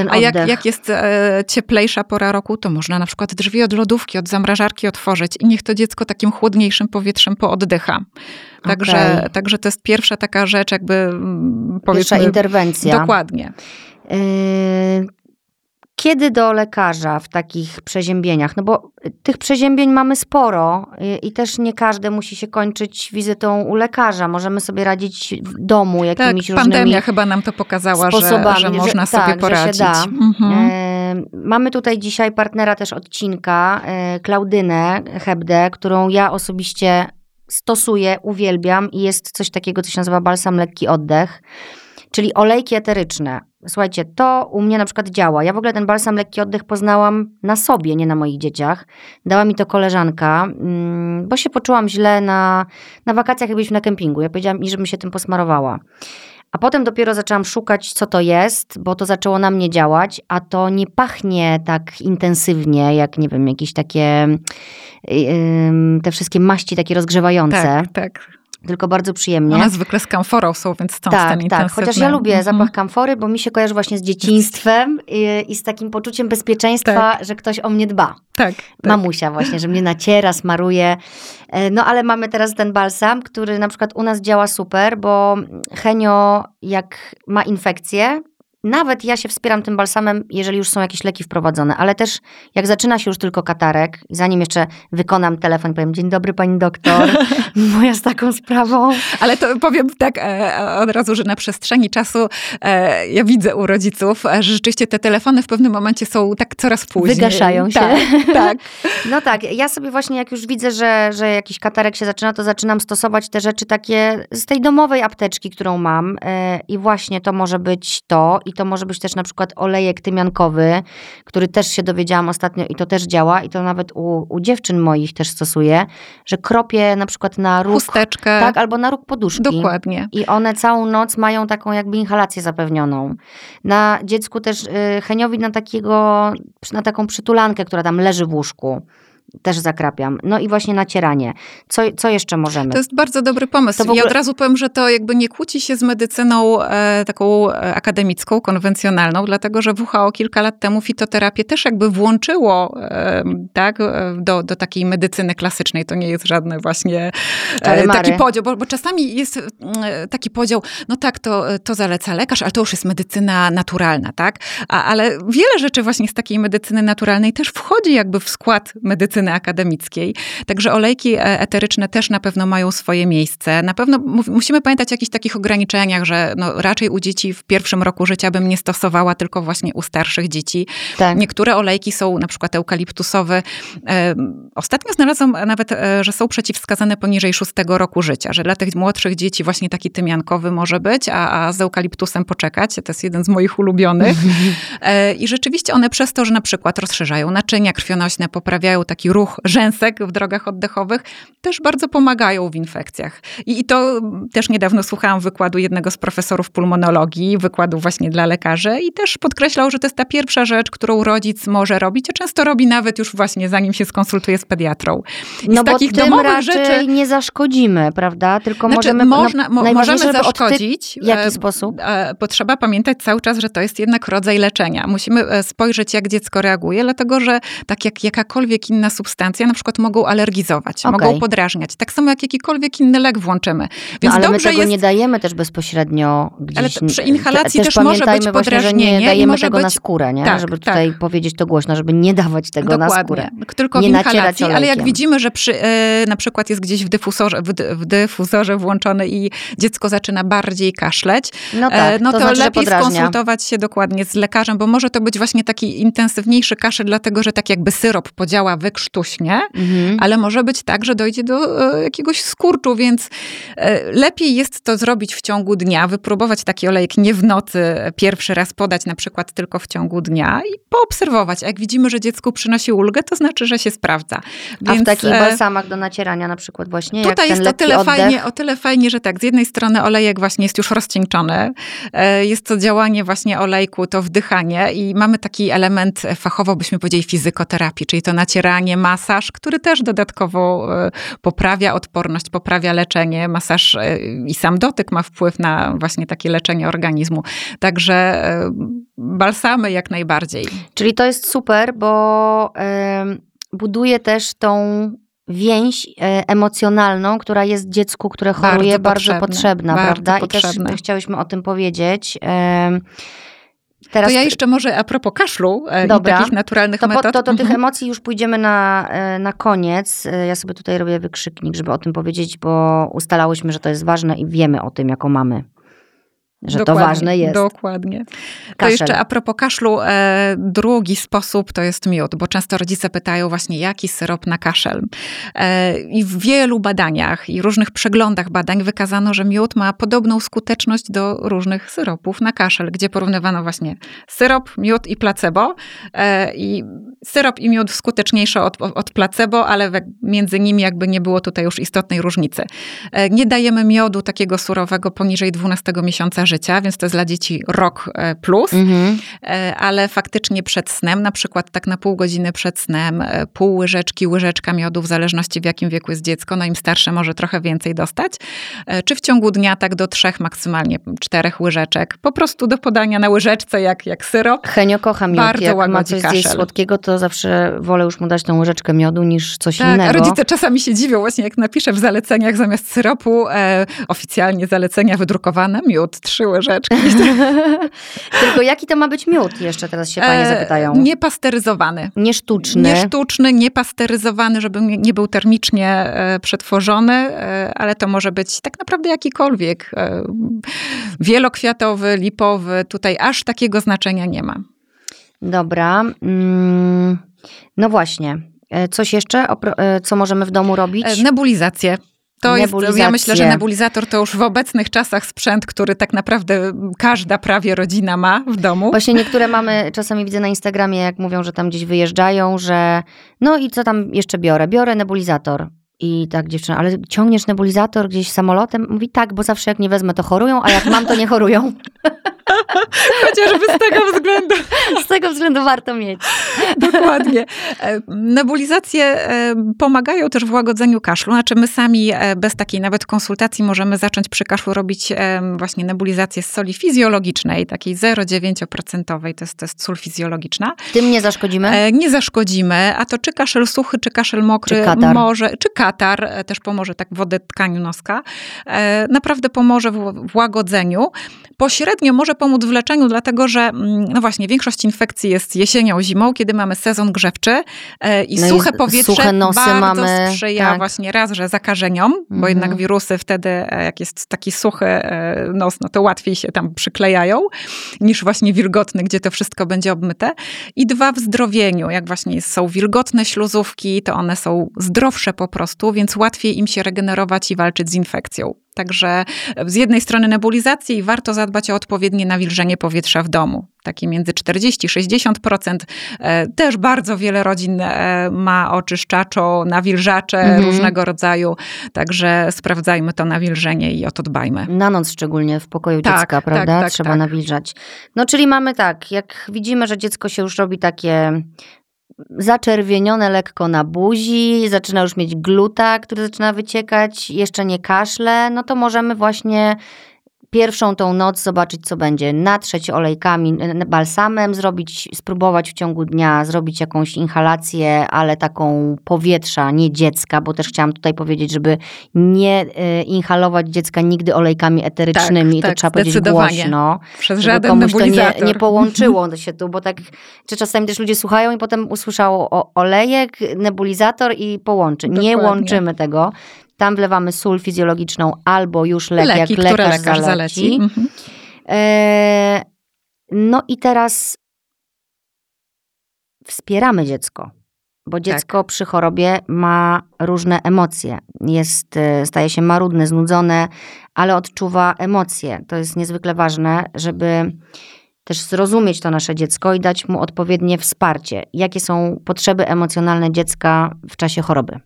Speaker 1: Ten
Speaker 2: A jak, jak jest e, cieplejsza pora roku, to można na przykład drzwi od lodówki, od zamrażarki otworzyć i niech to dziecko takim chłodniejszym powietrzem pooddycha. Także,
Speaker 1: Okej.
Speaker 2: także to jest pierwsza taka rzecz, jakby mm,
Speaker 1: Pierwsza interwencja.
Speaker 2: Dokładnie.
Speaker 1: Yy, Kiedy do lekarza w takich przeziębieniach? No bo tych przeziębień mamy sporo i też nie każde musi się kończyć wizytą u lekarza. Możemy sobie radzić w domu
Speaker 2: Tak,
Speaker 1: jakimiś różnymi
Speaker 2: pandemia chyba nam to pokazała, że,
Speaker 1: sposobami,
Speaker 2: że można
Speaker 1: że,
Speaker 2: sobie
Speaker 1: tak,
Speaker 2: poradzić.
Speaker 1: Że się da.
Speaker 2: Mhm.
Speaker 1: Yy, Mamy tutaj dzisiaj partnera też odcinka, yy, Klaudynę Hebdę, którą ja osobiście stosuję, uwielbiam i jest coś takiego, co się nazywa balsam lekki oddech, czyli olejki eteryczne. Słuchajcie, to u mnie na przykład działa. Ja w ogóle ten balsam lekki oddech poznałam na sobie, nie na moich dzieciach. Dała mi to koleżanka, mm, bo się poczułam źle na, na wakacjach, jak byliśmy na kempingu. Ja powiedziałam mi, żebym się tym posmarowała. A potem dopiero zaczęłam szukać, co to jest, bo to zaczęło na mnie działać, a to nie pachnie tak intensywnie, jak nie wiem, jakieś takie ym, te wszystkie maści takie rozgrzewające,
Speaker 2: Tak, tak.
Speaker 1: Tylko bardzo przyjemnie.
Speaker 2: One zwykle z kamforą są, więc stąd ten
Speaker 1: tak, tak. Chociaż ja lubię
Speaker 2: Mhm.
Speaker 1: zapach kamfory, bo mi się kojarzy właśnie z dzieciństwem i, i z takim poczuciem bezpieczeństwa, że ktoś o mnie dba.
Speaker 2: Tak, tak.
Speaker 1: Mamusia właśnie, że mnie naciera, smaruje. E, No ale mamy teraz ten balsam, który na przykład u nas działa super, bo Henio jak ma infekcję, nawet ja się wspieram tym balsamem, jeżeli już są jakieś leki wprowadzone, ale też jak zaczyna się już tylko katarek, zanim jeszcze wykonam telefon, powiem dzień dobry pani doktor, moja z taką sprawą.
Speaker 2: Ale to powiem tak e, od razu, że na przestrzeni czasu e, ja widzę u rodziców, e, że rzeczywiście te telefony w pewnym momencie są tak coraz później.
Speaker 1: Wygaszają się.
Speaker 2: Tak, tak.
Speaker 1: No tak, ja sobie właśnie jak już widzę, że, że jakiś katarek się zaczyna, to zaczynam stosować te rzeczy takie z tej domowej apteczki, którą mam e, i właśnie to może być to i to może być też na przykład olejek tymiankowy, który też się dowiedziałam ostatnio i to też działa i to nawet u, u dziewczyn moich też stosuję, że kropię na przykład na róg,
Speaker 2: Chusteczkę.
Speaker 1: tak, albo na róg poduszki.
Speaker 2: Dokładnie.
Speaker 1: I one całą noc mają taką jakby inhalację zapewnioną. Na dziecku też y, Heniowi na takiego, na taką przytulankę, która tam leży w łóżku. Też zakrapiam. No i właśnie nacieranie. Co, co jeszcze możemy?
Speaker 2: To jest bardzo dobry pomysł.
Speaker 1: Ogóle-
Speaker 2: I od razu powiem, że to jakby nie kłóci się z medycyną e, taką e, akademicką, konwencjonalną, dlatego że WHO kilka lat temu fitoterapię też jakby włączyło e, tak, e, do, do takiej medycyny klasycznej. To nie jest żadny właśnie e, taki podział, bo, bo czasami jest mm, taki podział, no tak, to, to zaleca lekarz, ale to już jest medycyna naturalna, tak? A, ale wiele rzeczy właśnie z takiej medycyny naturalnej też wchodzi jakby w skład medycyny akademickiej. Także olejki e, eteryczne też na pewno mają swoje miejsce. Na pewno musimy pamiętać o jakichś takich ograniczeniach, że no, raczej u dzieci w pierwszym roku życia bym nie stosowała, tylko właśnie u starszych dzieci.
Speaker 1: tak.
Speaker 2: Niektóre olejki są na przykład eukaliptusowe. Em, Ostatnio znalazłam nawet, e, że są przeciwwskazane poniżej szóstego roku życia, że dla tych młodszych dzieci właśnie taki tymiankowy może być, a, a z eukaliptusem poczekać. To jest jeden z moich ulubionych. E, I rzeczywiście one przez to, że na przykład rozszerzają naczynia krwionośne, poprawiają taki ruch rzęsek w drogach oddechowych, też bardzo pomagają w infekcjach. I, I to też niedawno słuchałam wykładu jednego z profesorów pulmonologii, wykładu właśnie dla lekarzy i też podkreślał, że to jest ta pierwsza rzecz, którą rodzic może robić, a często robi nawet już właśnie zanim się skonsultuje z pediatrą. I
Speaker 1: No
Speaker 2: z
Speaker 1: bo
Speaker 2: takich
Speaker 1: tym
Speaker 2: domowych
Speaker 1: raczej
Speaker 2: rzeczy...
Speaker 1: nie zaszkodzimy, prawda? Tylko
Speaker 2: Znaczy,
Speaker 1: możemy...
Speaker 2: można, mo, możemy zaszkodzić.
Speaker 1: W jaki
Speaker 2: e,
Speaker 1: sposób?
Speaker 2: e, Bo trzeba pamiętać cały czas, że to jest jednak rodzaj leczenia. Musimy e, spojrzeć, jak dziecko reaguje, dlatego że tak jak jakakolwiek inna pewne substancje na przykład mogą alergizować,
Speaker 1: Okej.
Speaker 2: mogą podrażniać. Tak samo jak jakikolwiek inny lek włączymy. Więc
Speaker 1: no, ale my
Speaker 2: dobrze
Speaker 1: tego
Speaker 2: jest...
Speaker 1: nie dajemy też bezpośrednio gdzieś.
Speaker 2: Ale przy inhalacji też może być
Speaker 1: właśnie, że
Speaker 2: podrażnienie
Speaker 1: nie
Speaker 2: i
Speaker 1: dajemy
Speaker 2: może
Speaker 1: tego na
Speaker 2: być-
Speaker 1: skórę, nie?
Speaker 2: Tak,
Speaker 1: żeby
Speaker 2: tak.
Speaker 1: tutaj powiedzieć to głośno, żeby nie dawać tego na skórę.
Speaker 2: Tylko
Speaker 1: Nie
Speaker 2: w inhalacji, ale jak widzimy, że przy, e, na przykład jest gdzieś w dyfusorze, w, w dyfuzorze włączony i dziecko zaczyna bardziej kaszleć,
Speaker 1: No
Speaker 2: e,
Speaker 1: tak,
Speaker 2: no
Speaker 1: to,
Speaker 2: to,
Speaker 1: znaczy, że
Speaker 2: lepiej skonsultować się dokładnie z lekarzem, bo może to być właśnie taki intensywniejszy kaszel, dlatego że tak jakby syrop podziała wykrztuśnie,
Speaker 1: Mhm.
Speaker 2: ale może być tak, że dojdzie do e, jakiegoś skurczu, więc e, lepiej jest to zrobić w ciągu dnia, wypróbować taki olejek nie w nocy, e, pierwszy raz podać na przykład tylko w ciągu dnia i poobserwować. A jak widzimy, że dziecku przynosi ulgę, to znaczy, że się sprawdza.
Speaker 1: A w
Speaker 2: Więc,
Speaker 1: takich
Speaker 2: e,
Speaker 1: balsamach do nacierania na przykład właśnie,
Speaker 2: Tutaj jest o tyle,
Speaker 1: oddech,
Speaker 2: fajnie, o tyle fajnie, że tak, z jednej strony olejek właśnie jest już rozcieńczony, e, jest to działanie właśnie olejku, to wdychanie i mamy taki element, fachowo byśmy powiedzieli, fizykoterapii, czyli to nacieranie, masaż, który też dodatkowo e, poprawia odporność, poprawia leczenie. Masaż e, i sam dotyk ma wpływ na właśnie takie leczenie organizmu. Także e, balsamy jak najbardziej.
Speaker 1: Czyli to jest super, bo buduje też tą więź emocjonalną, która jest dziecku, które
Speaker 2: Bardzo
Speaker 1: choruje, bardzo,
Speaker 2: potrzebna,
Speaker 1: potrzebna,
Speaker 2: bardzo
Speaker 1: prawda? I
Speaker 2: potrzebna.
Speaker 1: też chciałyśmy o tym powiedzieć. Teraz
Speaker 2: To ja jeszcze może a propos kaszlu e,
Speaker 1: Dobra.
Speaker 2: i takich naturalnych
Speaker 1: To, po,
Speaker 2: metod.
Speaker 1: to, to tych
Speaker 2: Mhm.
Speaker 1: emocji już pójdziemy na, e, na koniec. E, Ja sobie tutaj robię wykrzyknik, żeby o tym powiedzieć, bo ustalałyśmy, że to jest ważne i wiemy o tym, jaką mamy. Że
Speaker 2: Dokładnie,
Speaker 1: to ważne jest.
Speaker 2: Dokładnie. To
Speaker 1: Kaszel.
Speaker 2: jeszcze a propos kaszlu, e, drugi sposób to jest miód, bo często rodzice pytają właśnie, jaki syrop na kaszel. E, I w wielu badaniach i różnych przeglądach badań wykazano, że miód ma podobną skuteczność do różnych syropów na kaszel, gdzie porównywano właśnie syrop, miód i placebo. E, I syrop i miód skuteczniejsze od, od placebo, ale we- między nimi jakby nie było tutaj już istotnej różnicy. E, Nie dajemy miodu takiego surowego poniżej 12 miesiąca życia, więc to jest dla dzieci rok e, plus,
Speaker 1: Mhm.
Speaker 2: E, ale faktycznie przed snem, na przykład tak na pół godziny przed snem, e, pół łyżeczki, łyżeczka miodu, w zależności w jakim wieku jest dziecko, no im starsze może trochę więcej dostać, czy w ciągu dnia tak do trzech, maksymalnie czterech łyżeczek, po prostu do podania na łyżeczce jak, jak syrop.
Speaker 1: Henio kocha miód.
Speaker 2: Bardzo
Speaker 1: Jak ma coś zjeść
Speaker 2: kaszel.
Speaker 1: słodkiego, to zawsze wolę już mu dać tą łyżeczkę miodu niż coś
Speaker 2: Tak,
Speaker 1: innego.
Speaker 2: a rodzice czasami się dziwią, właśnie jak napiszę w zaleceniach zamiast syropu, e, oficjalnie zalecenia wydrukowane, miód, trzy łyżeczki.
Speaker 1: Tylko jaki to ma być miód? Jeszcze teraz się panie
Speaker 2: E,
Speaker 1: zapytają.
Speaker 2: Niepasteryzowany.
Speaker 1: Nie sztuczny.
Speaker 2: Nie sztuczny, niepasteryzowany, żeby nie był termicznie e, przetworzony, e, ale to może być tak naprawdę jakikolwiek. E, wielokwiatowy, lipowy, tutaj aż takiego znaczenia nie ma.
Speaker 1: Dobra. Mm, no właśnie. E, Coś jeszcze, e, co możemy w domu robić?
Speaker 2: E, Nebulizację. To jest, ja myślę, że nebulizator to już w obecnych czasach sprzęt, który tak naprawdę każda prawie rodzina ma w domu.
Speaker 1: Właśnie niektóre mamy, czasami widzę na Instagramie, jak mówią, że tam gdzieś wyjeżdżają, że no i co tam jeszcze biorę? Biorę nebulizator. I tak dziewczyna, ale ciągniesz nebulizator gdzieś samolotem? Mówi tak, bo zawsze jak nie wezmę, to chorują, a jak mam, to nie chorują.
Speaker 2: Chociażby z tego względu.
Speaker 1: Z tego względu warto mieć.
Speaker 2: Dokładnie. E, Nebulizacje e, pomagają też w łagodzeniu kaszlu. Znaczy my sami e, bez takiej nawet konsultacji możemy zacząć przy kaszlu robić właśnie nebulizację z soli fizjologicznej, takiej 0,9%, to jest, to jest sól fizjologiczna.
Speaker 1: Tym nie zaszkodzimy?
Speaker 2: Nie zaszkodzimy, a to czy kaszel suchy, czy kaszel mokry
Speaker 1: Czy katar.
Speaker 2: może, czy katar też pomoże tak w odetkaniu noska, naprawdę pomoże w łagodzeniu. Pośrednio może pomóc w leczeniu, dlatego że mm, no właśnie większość infekcji jest jesienią, zimą, kiedy mamy sezon grzewczy e, i
Speaker 1: No i
Speaker 2: suche
Speaker 1: z-
Speaker 2: powietrze
Speaker 1: suche nosy
Speaker 2: bardzo
Speaker 1: mamy,
Speaker 2: sprzyja
Speaker 1: tak.
Speaker 2: właśnie raz, że zakażeniom, bo
Speaker 1: Mhm.
Speaker 2: jednak wirusy wtedy, e, jak jest taki suchy e, nos, no to łatwiej się tam przyklejają niż właśnie wilgotny, gdzie to wszystko będzie obmyte. I dwa w zdrowieniu, jak właśnie są wilgotne śluzówki, to one są zdrowsze po prostu, więc łatwiej im się regenerować i walczyć z infekcją. Także z jednej strony nebulizacji i warto zadbać o odpowiednie nawilżenie powietrza w domu. Takie między 40-60%. E, Też bardzo wiele rodzin e, ma oczyszczaczo, nawilżacze
Speaker 1: Mhm.
Speaker 2: różnego rodzaju. Także sprawdzajmy to nawilżenie i o to dbajmy.
Speaker 1: Na noc szczególnie w pokoju
Speaker 2: Tak,
Speaker 1: dziecka,
Speaker 2: tak,
Speaker 1: prawda?
Speaker 2: tak,
Speaker 1: Trzeba
Speaker 2: tak.
Speaker 1: nawilżać. No czyli mamy tak, jak widzimy, że dziecko się już robi takie zaczerwienione lekko na buzi, zaczyna już mieć gluta, który zaczyna wyciekać, jeszcze nie kaszle, no to możemy właśnie pierwszą tą noc zobaczyć, co będzie. Natrzeć olejkami, balsamem, zrobić, spróbować w ciągu dnia, zrobić jakąś inhalację, ale taką powietrza, nie dziecka, bo też chciałam tutaj powiedzieć, żeby nie e, inhalować dziecka nigdy olejkami eterycznymi,
Speaker 2: Tak,
Speaker 1: to
Speaker 2: tak,
Speaker 1: trzeba powiedzieć głośno.
Speaker 2: Przez
Speaker 1: żeby
Speaker 2: żaden
Speaker 1: komuś to nie, nie połączyło się tu, bo tak, czy czasami też ludzie słuchają i potem usłyszało o olejek, nebulizator i połączy. Nie
Speaker 2: Dokładnie.
Speaker 1: łączymy tego. Tam wlewamy sól fizjologiczną albo już lek,
Speaker 2: Leki,
Speaker 1: jak lekarz,
Speaker 2: lekarz
Speaker 1: zaleci.
Speaker 2: zaleci. Mhm.
Speaker 1: E, no i teraz wspieramy dziecko, bo dziecko przy chorobie ma różne emocje. Jest, e, staje się marudne, znudzone, ale odczuwa emocje. To jest niezwykle ważne, żeby też zrozumieć to nasze dziecko i dać mu odpowiednie wsparcie. Jakie są potrzeby emocjonalne dziecka w czasie choroby?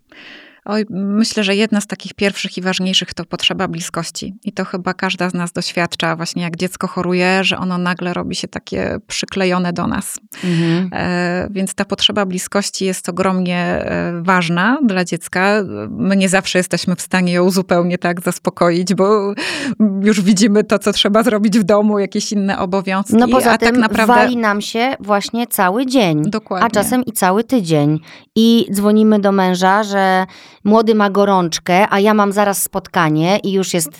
Speaker 2: Oj, myślę, że jedna z takich pierwszych i ważniejszych to potrzeba bliskości. I to chyba każda z nas doświadcza, właśnie jak dziecko choruje, że ono nagle robi się takie przyklejone do nas.
Speaker 1: Mhm.
Speaker 2: E, Więc ta potrzeba bliskości jest ogromnie e, ważna dla dziecka. My nie zawsze jesteśmy w stanie ją zupełnie tak zaspokoić, bo już widzimy to, co trzeba zrobić w domu, jakieś inne obowiązki.
Speaker 1: No poza
Speaker 2: a
Speaker 1: tym
Speaker 2: tak naprawdę
Speaker 1: wali nam się właśnie cały dzień.
Speaker 2: Dokładnie.
Speaker 1: A czasem i cały tydzień. I dzwonimy do męża, że młody ma gorączkę, a ja mam zaraz spotkanie i już jest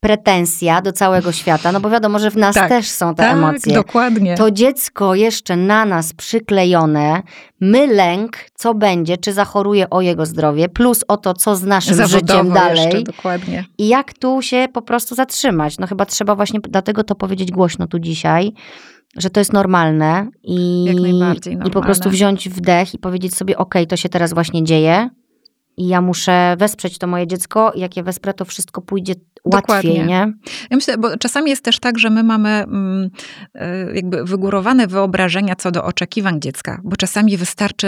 Speaker 1: pretensja do całego świata, no bo wiadomo, że w nas
Speaker 2: Tak,
Speaker 1: też są te
Speaker 2: tak,
Speaker 1: emocje.
Speaker 2: dokładnie.
Speaker 1: To dziecko jeszcze na nas przyklejone, my lęk, co będzie, czy zachoruje o jego zdrowie, plus o to, co z naszym
Speaker 2: Zawodowo
Speaker 1: życiem dalej.
Speaker 2: Jeszcze, dokładnie.
Speaker 1: I jak tu się po prostu zatrzymać? No chyba trzeba właśnie dlatego to powiedzieć głośno tu dzisiaj, że to jest normalne i,
Speaker 2: Jak najbardziej
Speaker 1: i po
Speaker 2: normalne.
Speaker 1: prostu wziąć wdech i powiedzieć sobie, okej, to się teraz właśnie dzieje i ja muszę wesprzeć to moje dziecko jak je wesprę, to wszystko pójdzie łatwiej,
Speaker 2: Dokładnie.
Speaker 1: nie?
Speaker 2: Ja myślę, bo czasami jest też tak, że my mamy mm, e, jakby wygórowane wyobrażenia co do oczekiwań dziecka, bo czasami wystarczy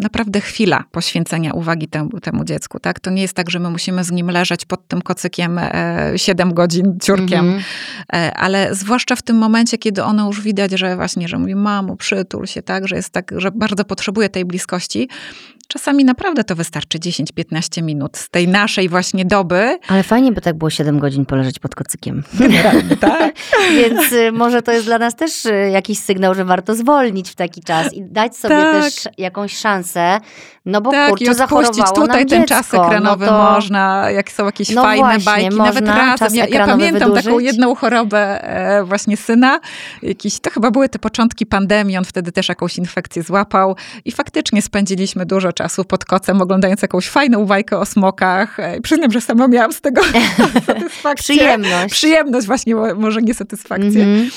Speaker 2: naprawdę chwila poświęcenia uwagi temu, temu dziecku, tak? To nie jest tak, że my musimy z nim leżeć pod tym kocykiem e, 7 godzin ciurkiem,
Speaker 1: Mhm.
Speaker 2: E, ale zwłaszcza w tym momencie, kiedy ono już widać, że właśnie, że mówi mamo, przytul się, tak, że jest tak, że bardzo potrzebuje tej bliskości. Czasami naprawdę to wystarczy 10-15 minut z tej naszej właśnie doby.
Speaker 1: Ale fajnie by tak było 7 godzin poleżeć pod kocykiem.
Speaker 2: Generalnie, tak?
Speaker 1: Więc y, może to jest dla nas też y, jakiś sygnał, że warto zwolnić w taki czas i dać sobie
Speaker 2: Tak.
Speaker 1: też jakąś szansę, no bo
Speaker 2: tak,
Speaker 1: kurczę,
Speaker 2: i
Speaker 1: zachorowało
Speaker 2: tutaj ten
Speaker 1: dziecko.
Speaker 2: czas ekranowy
Speaker 1: no to...
Speaker 2: można, jak są jakieś
Speaker 1: No
Speaker 2: fajne
Speaker 1: właśnie,
Speaker 2: bajki, nawet razem. Ja, ja pamiętam taką
Speaker 1: wydłużyć.
Speaker 2: jedną chorobę e, właśnie syna, jakiś, to chyba były te początki pandemii, on wtedy też jakąś infekcję złapał i faktycznie spędziliśmy dużo czasu pod kocem, oglądając jakąś fajną bajkę o smokach. E, przyznam, że sama miałam z tego satysfakcję.
Speaker 1: Przyjemność.
Speaker 2: Przyjemność właśnie, mo- może nie satysfakcję.
Speaker 1: Mhm.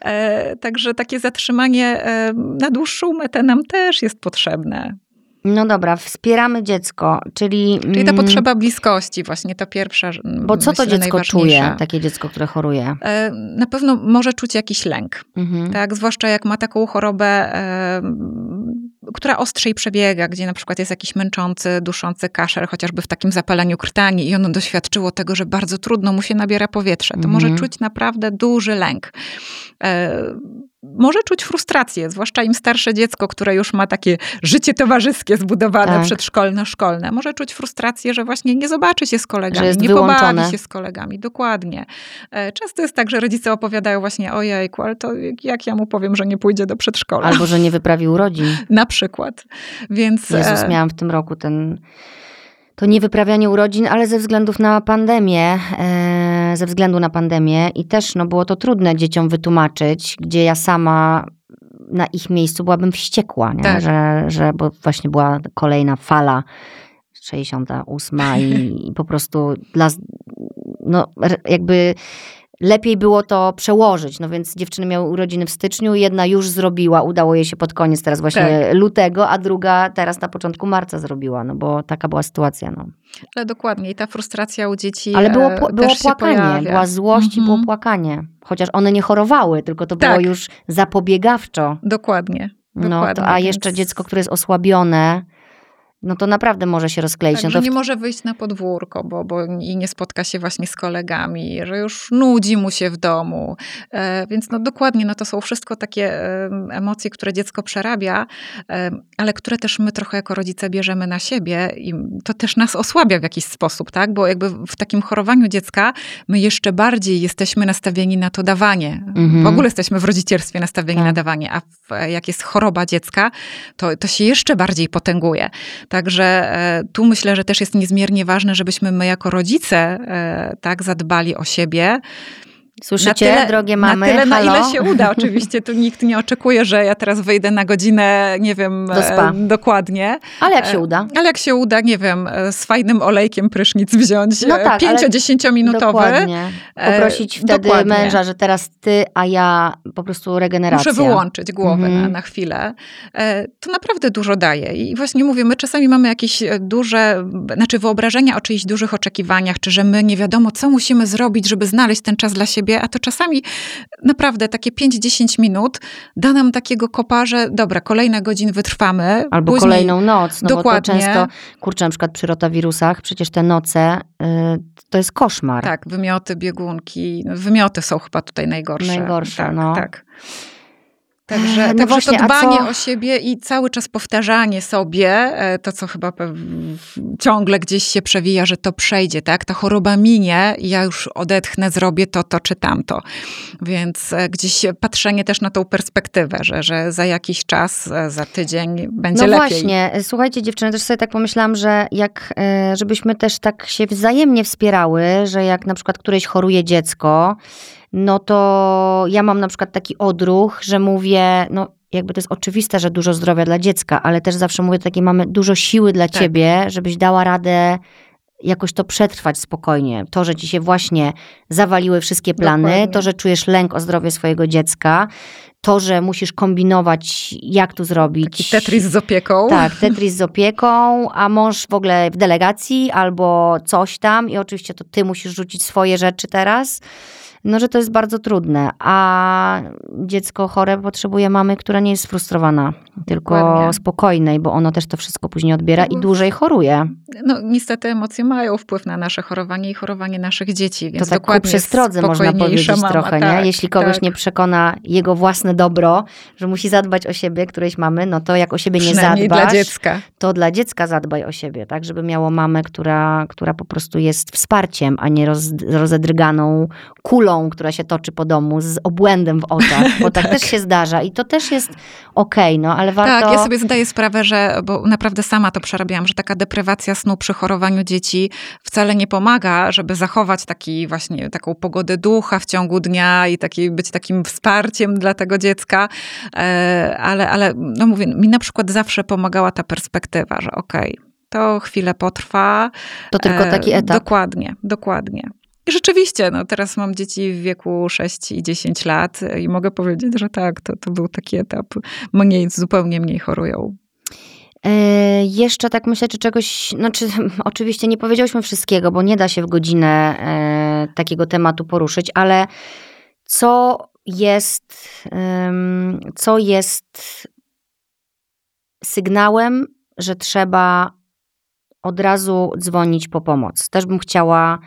Speaker 2: E, także takie zatrzymanie e, na dłuższą metę nam też jest potrzebne.
Speaker 1: No dobra, wspieramy dziecko, czyli...
Speaker 2: Czyli ta
Speaker 1: mm,
Speaker 2: potrzeba bliskości, właśnie to pierwsza. mm,
Speaker 1: Bo co to
Speaker 2: myślę,
Speaker 1: dziecko
Speaker 2: najważniejsza.
Speaker 1: czuje, takie dziecko, które choruje?
Speaker 2: E, Na pewno może czuć jakiś lęk,
Speaker 1: Mhm.
Speaker 2: tak? Zwłaszcza jak ma taką chorobę, e, która ostrzej przebiega, gdzie na przykład jest jakiś męczący, duszący kaszel, chociażby w takim zapaleniu krtani i ono doświadczyło tego, że bardzo trudno mu się nabiera powietrze. To
Speaker 1: Mhm.
Speaker 2: może czuć naprawdę duży lęk. Może czuć frustrację, zwłaszcza im starsze dziecko, które już ma takie życie towarzyskie zbudowane,
Speaker 1: Tak.
Speaker 2: przedszkolne, szkolne. Może czuć frustrację, że właśnie nie zobaczy się z kolegami, nie
Speaker 1: wyłączone.
Speaker 2: pobawi się z kolegami. Dokładnie. E, Często jest tak, że rodzice opowiadają właśnie ojejku, ale to jak- ja mu powiem, że nie pójdzie do przedszkola?
Speaker 1: Albo, że nie wyprawi urodzin.
Speaker 2: Na przykład. Więc
Speaker 1: Jezus,
Speaker 2: e,
Speaker 1: miałam w tym roku ten... To nie wyprawianie urodzin, ale ze względów na pandemię, e, ze względu na pandemię i też no, było to trudne dzieciom wytłumaczyć, gdzie ja sama na ich miejscu byłabym wściekła, nie?
Speaker 2: Tak.
Speaker 1: Że, że bo właśnie była kolejna fala 68 i, i po prostu dla, no jakby lepiej było to przełożyć, no więc dziewczyny miały urodziny w styczniu, jedna już zrobiła, udało jej się pod koniec teraz właśnie
Speaker 2: Tak.
Speaker 1: lutego, a druga teraz na początku marca zrobiła, no bo taka była sytuacja, no.
Speaker 2: ale dokładnie. I ta frustracja u dzieci
Speaker 1: Ale było,
Speaker 2: e,
Speaker 1: pł- było płakanie, była złość i było
Speaker 2: Mhm.
Speaker 1: płakanie. Chociaż one nie chorowały, tylko to
Speaker 2: Tak.
Speaker 1: było już zapobiegawczo.
Speaker 2: Dokładnie.
Speaker 1: No, to, a
Speaker 2: więc-
Speaker 1: jeszcze dziecko, które jest osłabione, no to naprawdę może się rozkleić.
Speaker 2: Tak,
Speaker 1: no to
Speaker 2: nie może wyjść na podwórko, bo, bo i nie spotka się właśnie z kolegami, że już nudzi mu się w domu. E, więc no dokładnie, no to są wszystko takie e, emocje, które dziecko przerabia, e, ale które też my trochę jako rodzice bierzemy na siebie i to też nas osłabia w jakiś sposób, tak? Bo jakby w takim chorowaniu dziecka my jeszcze bardziej jesteśmy nastawieni na to dawanie.
Speaker 1: Mhm.
Speaker 2: W ogóle jesteśmy w rodzicielstwie nastawieni
Speaker 1: Tak.
Speaker 2: na dawanie, a w, jak jest choroba dziecka, to, to się jeszcze bardziej potęguje. Także e, tu myślę, że też jest niezmiernie ważne, żebyśmy my jako rodzice e, tak zadbali o siebie.
Speaker 1: Słyszycie, drogie mamy?
Speaker 2: Na tyle, na
Speaker 1: Halo?
Speaker 2: ile się uda. Oczywiście tu nikt nie oczekuje, że ja teraz wyjdę na godzinę, nie wiem,
Speaker 1: Do spa.
Speaker 2: e, dokładnie.
Speaker 1: Ale jak się
Speaker 2: E,
Speaker 1: uda?
Speaker 2: Ale jak się uda, nie wiem, e, z fajnym olejkiem prysznic wziąć,
Speaker 1: No tak, ale
Speaker 2: 5-10 minutowy.
Speaker 1: Dokładnie. Poprosić wtedy
Speaker 2: dokładnie.
Speaker 1: męża, że teraz ty, a ja po prostu regeneracja.
Speaker 2: Muszę wyłączyć głowę
Speaker 1: Mhm.
Speaker 2: na, na chwilę. To naprawdę dużo daje. I właśnie mówię, my czasami mamy jakieś duże, znaczy wyobrażenia o czyichś dużych oczekiwaniach, czy że my nie wiadomo, co musimy zrobić, żeby znaleźć ten czas dla siebie, a to czasami naprawdę takie 5-10 minut da nam takiego kopa, że dobra, kolejne godziny wytrwamy.
Speaker 1: Albo
Speaker 2: później-
Speaker 1: kolejną noc, no
Speaker 2: Dokładnie.
Speaker 1: bo to często, kurczę, na przykład przy rotawirusach, przecież te noce, y, to jest koszmar.
Speaker 2: Tak, wymioty, biegunki. Wymioty są chyba tutaj najgorsze.
Speaker 1: Najgorsze,
Speaker 2: tak,
Speaker 1: no.
Speaker 2: Tak. Także,
Speaker 1: No
Speaker 2: także
Speaker 1: właśnie,
Speaker 2: to dbanie
Speaker 1: co-
Speaker 2: o siebie i cały czas powtarzanie sobie, e, to co chyba ciągle gdzieś się przewija, że to przejdzie, tak? Ta choroba minie i ja już odetchnę, zrobię to, to czy tamto. Więc e, gdzieś patrzenie też na tą perspektywę, że, że za jakiś czas, e, za tydzień będzie
Speaker 1: no
Speaker 2: lepiej.
Speaker 1: właśnie, słuchajcie dziewczyny, też sobie tak pomyślałam, że jak, żebyśmy też tak się wzajemnie wspierały, że jak na przykład któreś choruje dziecko, no to ja mam na przykład taki odruch, że mówię, no jakby to jest oczywiste, że dużo zdrowia dla dziecka, ale też zawsze mówię takie, mamy dużo siły dla
Speaker 2: Tak.
Speaker 1: ciebie, żebyś dała radę jakoś to przetrwać spokojnie. To, że ci się właśnie zawaliły wszystkie plany,
Speaker 2: Dokładnie.
Speaker 1: to, że czujesz lęk o zdrowie swojego dziecka, to, że musisz kombinować, jak tu zrobić.
Speaker 2: Taki Tetris z opieką.
Speaker 1: Tak, Tetris z opieką, a mąż w ogóle w delegacji albo coś tam i oczywiście to ty musisz rzucić swoje rzeczy teraz. No, że to jest bardzo trudne, a dziecko chore potrzebuje mamy, która nie jest sfrustrowana, tylko
Speaker 2: Dokładnie.
Speaker 1: spokojnej, bo ono też to wszystko później odbiera i
Speaker 2: No,
Speaker 1: dłużej choruje.
Speaker 2: No niestety emocje mają wpływ na nasze chorowanie i chorowanie naszych dzieci, więc
Speaker 1: To tak ku
Speaker 2: dokładnie
Speaker 1: przestrodze można powiedzieć
Speaker 2: mama,
Speaker 1: trochę,
Speaker 2: tak,
Speaker 1: nie? Jeśli kogoś
Speaker 2: tak.
Speaker 1: nie przekona jego własne dobro, że musi zadbać o siebie, którejś mamy, no to jak o siebie nie zadbasz,
Speaker 2: dla dziecka.
Speaker 1: to dla dziecka zadbaj o siebie, tak? Żeby miało mamę, która, która po prostu jest wsparciem, a nie roz, rozedrganą kulą, która się toczy po domu z obłędem w oczach, bo tak, też się zdarza i to też jest okej, no ale warto...
Speaker 2: Tak, ja sobie zdaję sprawę, że, bo naprawdę sama to przerabiałam, że taka deprywacja snu przy chorowaniu dzieci wcale nie pomaga, żeby zachować taki właśnie, taką pogodę ducha w ciągu dnia i taki, być takim wsparciem dla tego dziecka, E, ale, ale no mówię, mi na przykład zawsze pomagała ta perspektywa, że okej, to chwilę potrwa.
Speaker 1: To tylko
Speaker 2: E,
Speaker 1: taki etap.
Speaker 2: Dokładnie, dokładnie. Rzeczywiście, no teraz mam dzieci w wieku 6 i 10 lat i mogę powiedzieć, że tak, to, to był taki etap. Mniej, zupełnie mniej chorują.
Speaker 1: E, jeszcze tak myślę, czy czegoś, znaczy oczywiście nie powiedziałyśmy wszystkiego, bo nie da się w godzinę e, takiego tematu poruszyć, ale co jest, em, co jest sygnałem, że trzeba od razu dzwonić po pomoc. Też bym chciała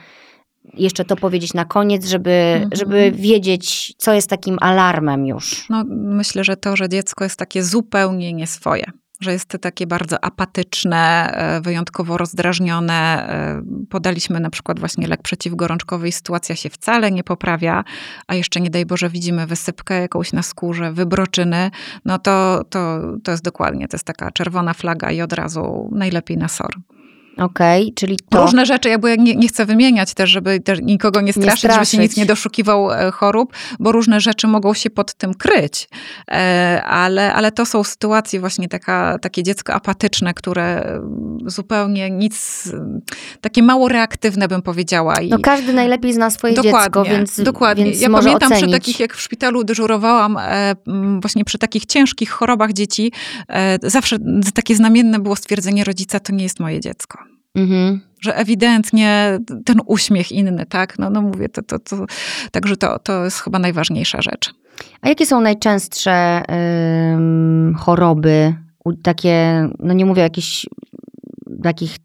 Speaker 1: jeszcze to powiedzieć na koniec, żeby,
Speaker 2: Mhm.
Speaker 1: żeby wiedzieć, co jest takim alarmem już.
Speaker 2: No, myślę, że to, że dziecko jest takie zupełnie nieswoje. Że jest takie bardzo apatyczne, e, wyjątkowo rozdrażnione. E, Podaliśmy na przykład właśnie lek przeciwgorączkowy i sytuacja się wcale nie poprawia, a jeszcze nie daj Boże widzimy wysypkę jakąś na skórze, wybroczyny, no to, to, to jest dokładnie, to jest taka czerwona flaga i od razu najlepiej na SOR.
Speaker 1: Okej, czyli to...
Speaker 2: Różne rzeczy, ja nie, nie chcę wymieniać też, żeby też nikogo nie straszyć, żeby się
Speaker 1: straszyć.
Speaker 2: nic nie doszukiwał e, chorób, bo różne rzeczy mogą się pod tym kryć. E, Ale, ale to są sytuacje właśnie taka, takie dziecko apatyczne, które zupełnie nic, takie mało reaktywne bym powiedziała. I
Speaker 1: No każdy najlepiej zna swoje dziecko, więc,
Speaker 2: dokładnie.
Speaker 1: więc
Speaker 2: ja pamiętam
Speaker 1: ocenić.
Speaker 2: przy takich, jak w szpitalu dyżurowałam, e, właśnie przy takich ciężkich chorobach dzieci, zawsze takie znamienne było stwierdzenie rodzica, to nie jest moje dziecko
Speaker 1: Mhm.
Speaker 2: że ewidentnie ten uśmiech inny, tak? No, no mówię, to, to, to, także to, to jest chyba najważniejsza rzecz.
Speaker 1: A jakie są najczęstsze ym, choroby, takie, no nie mówię o jakichś takich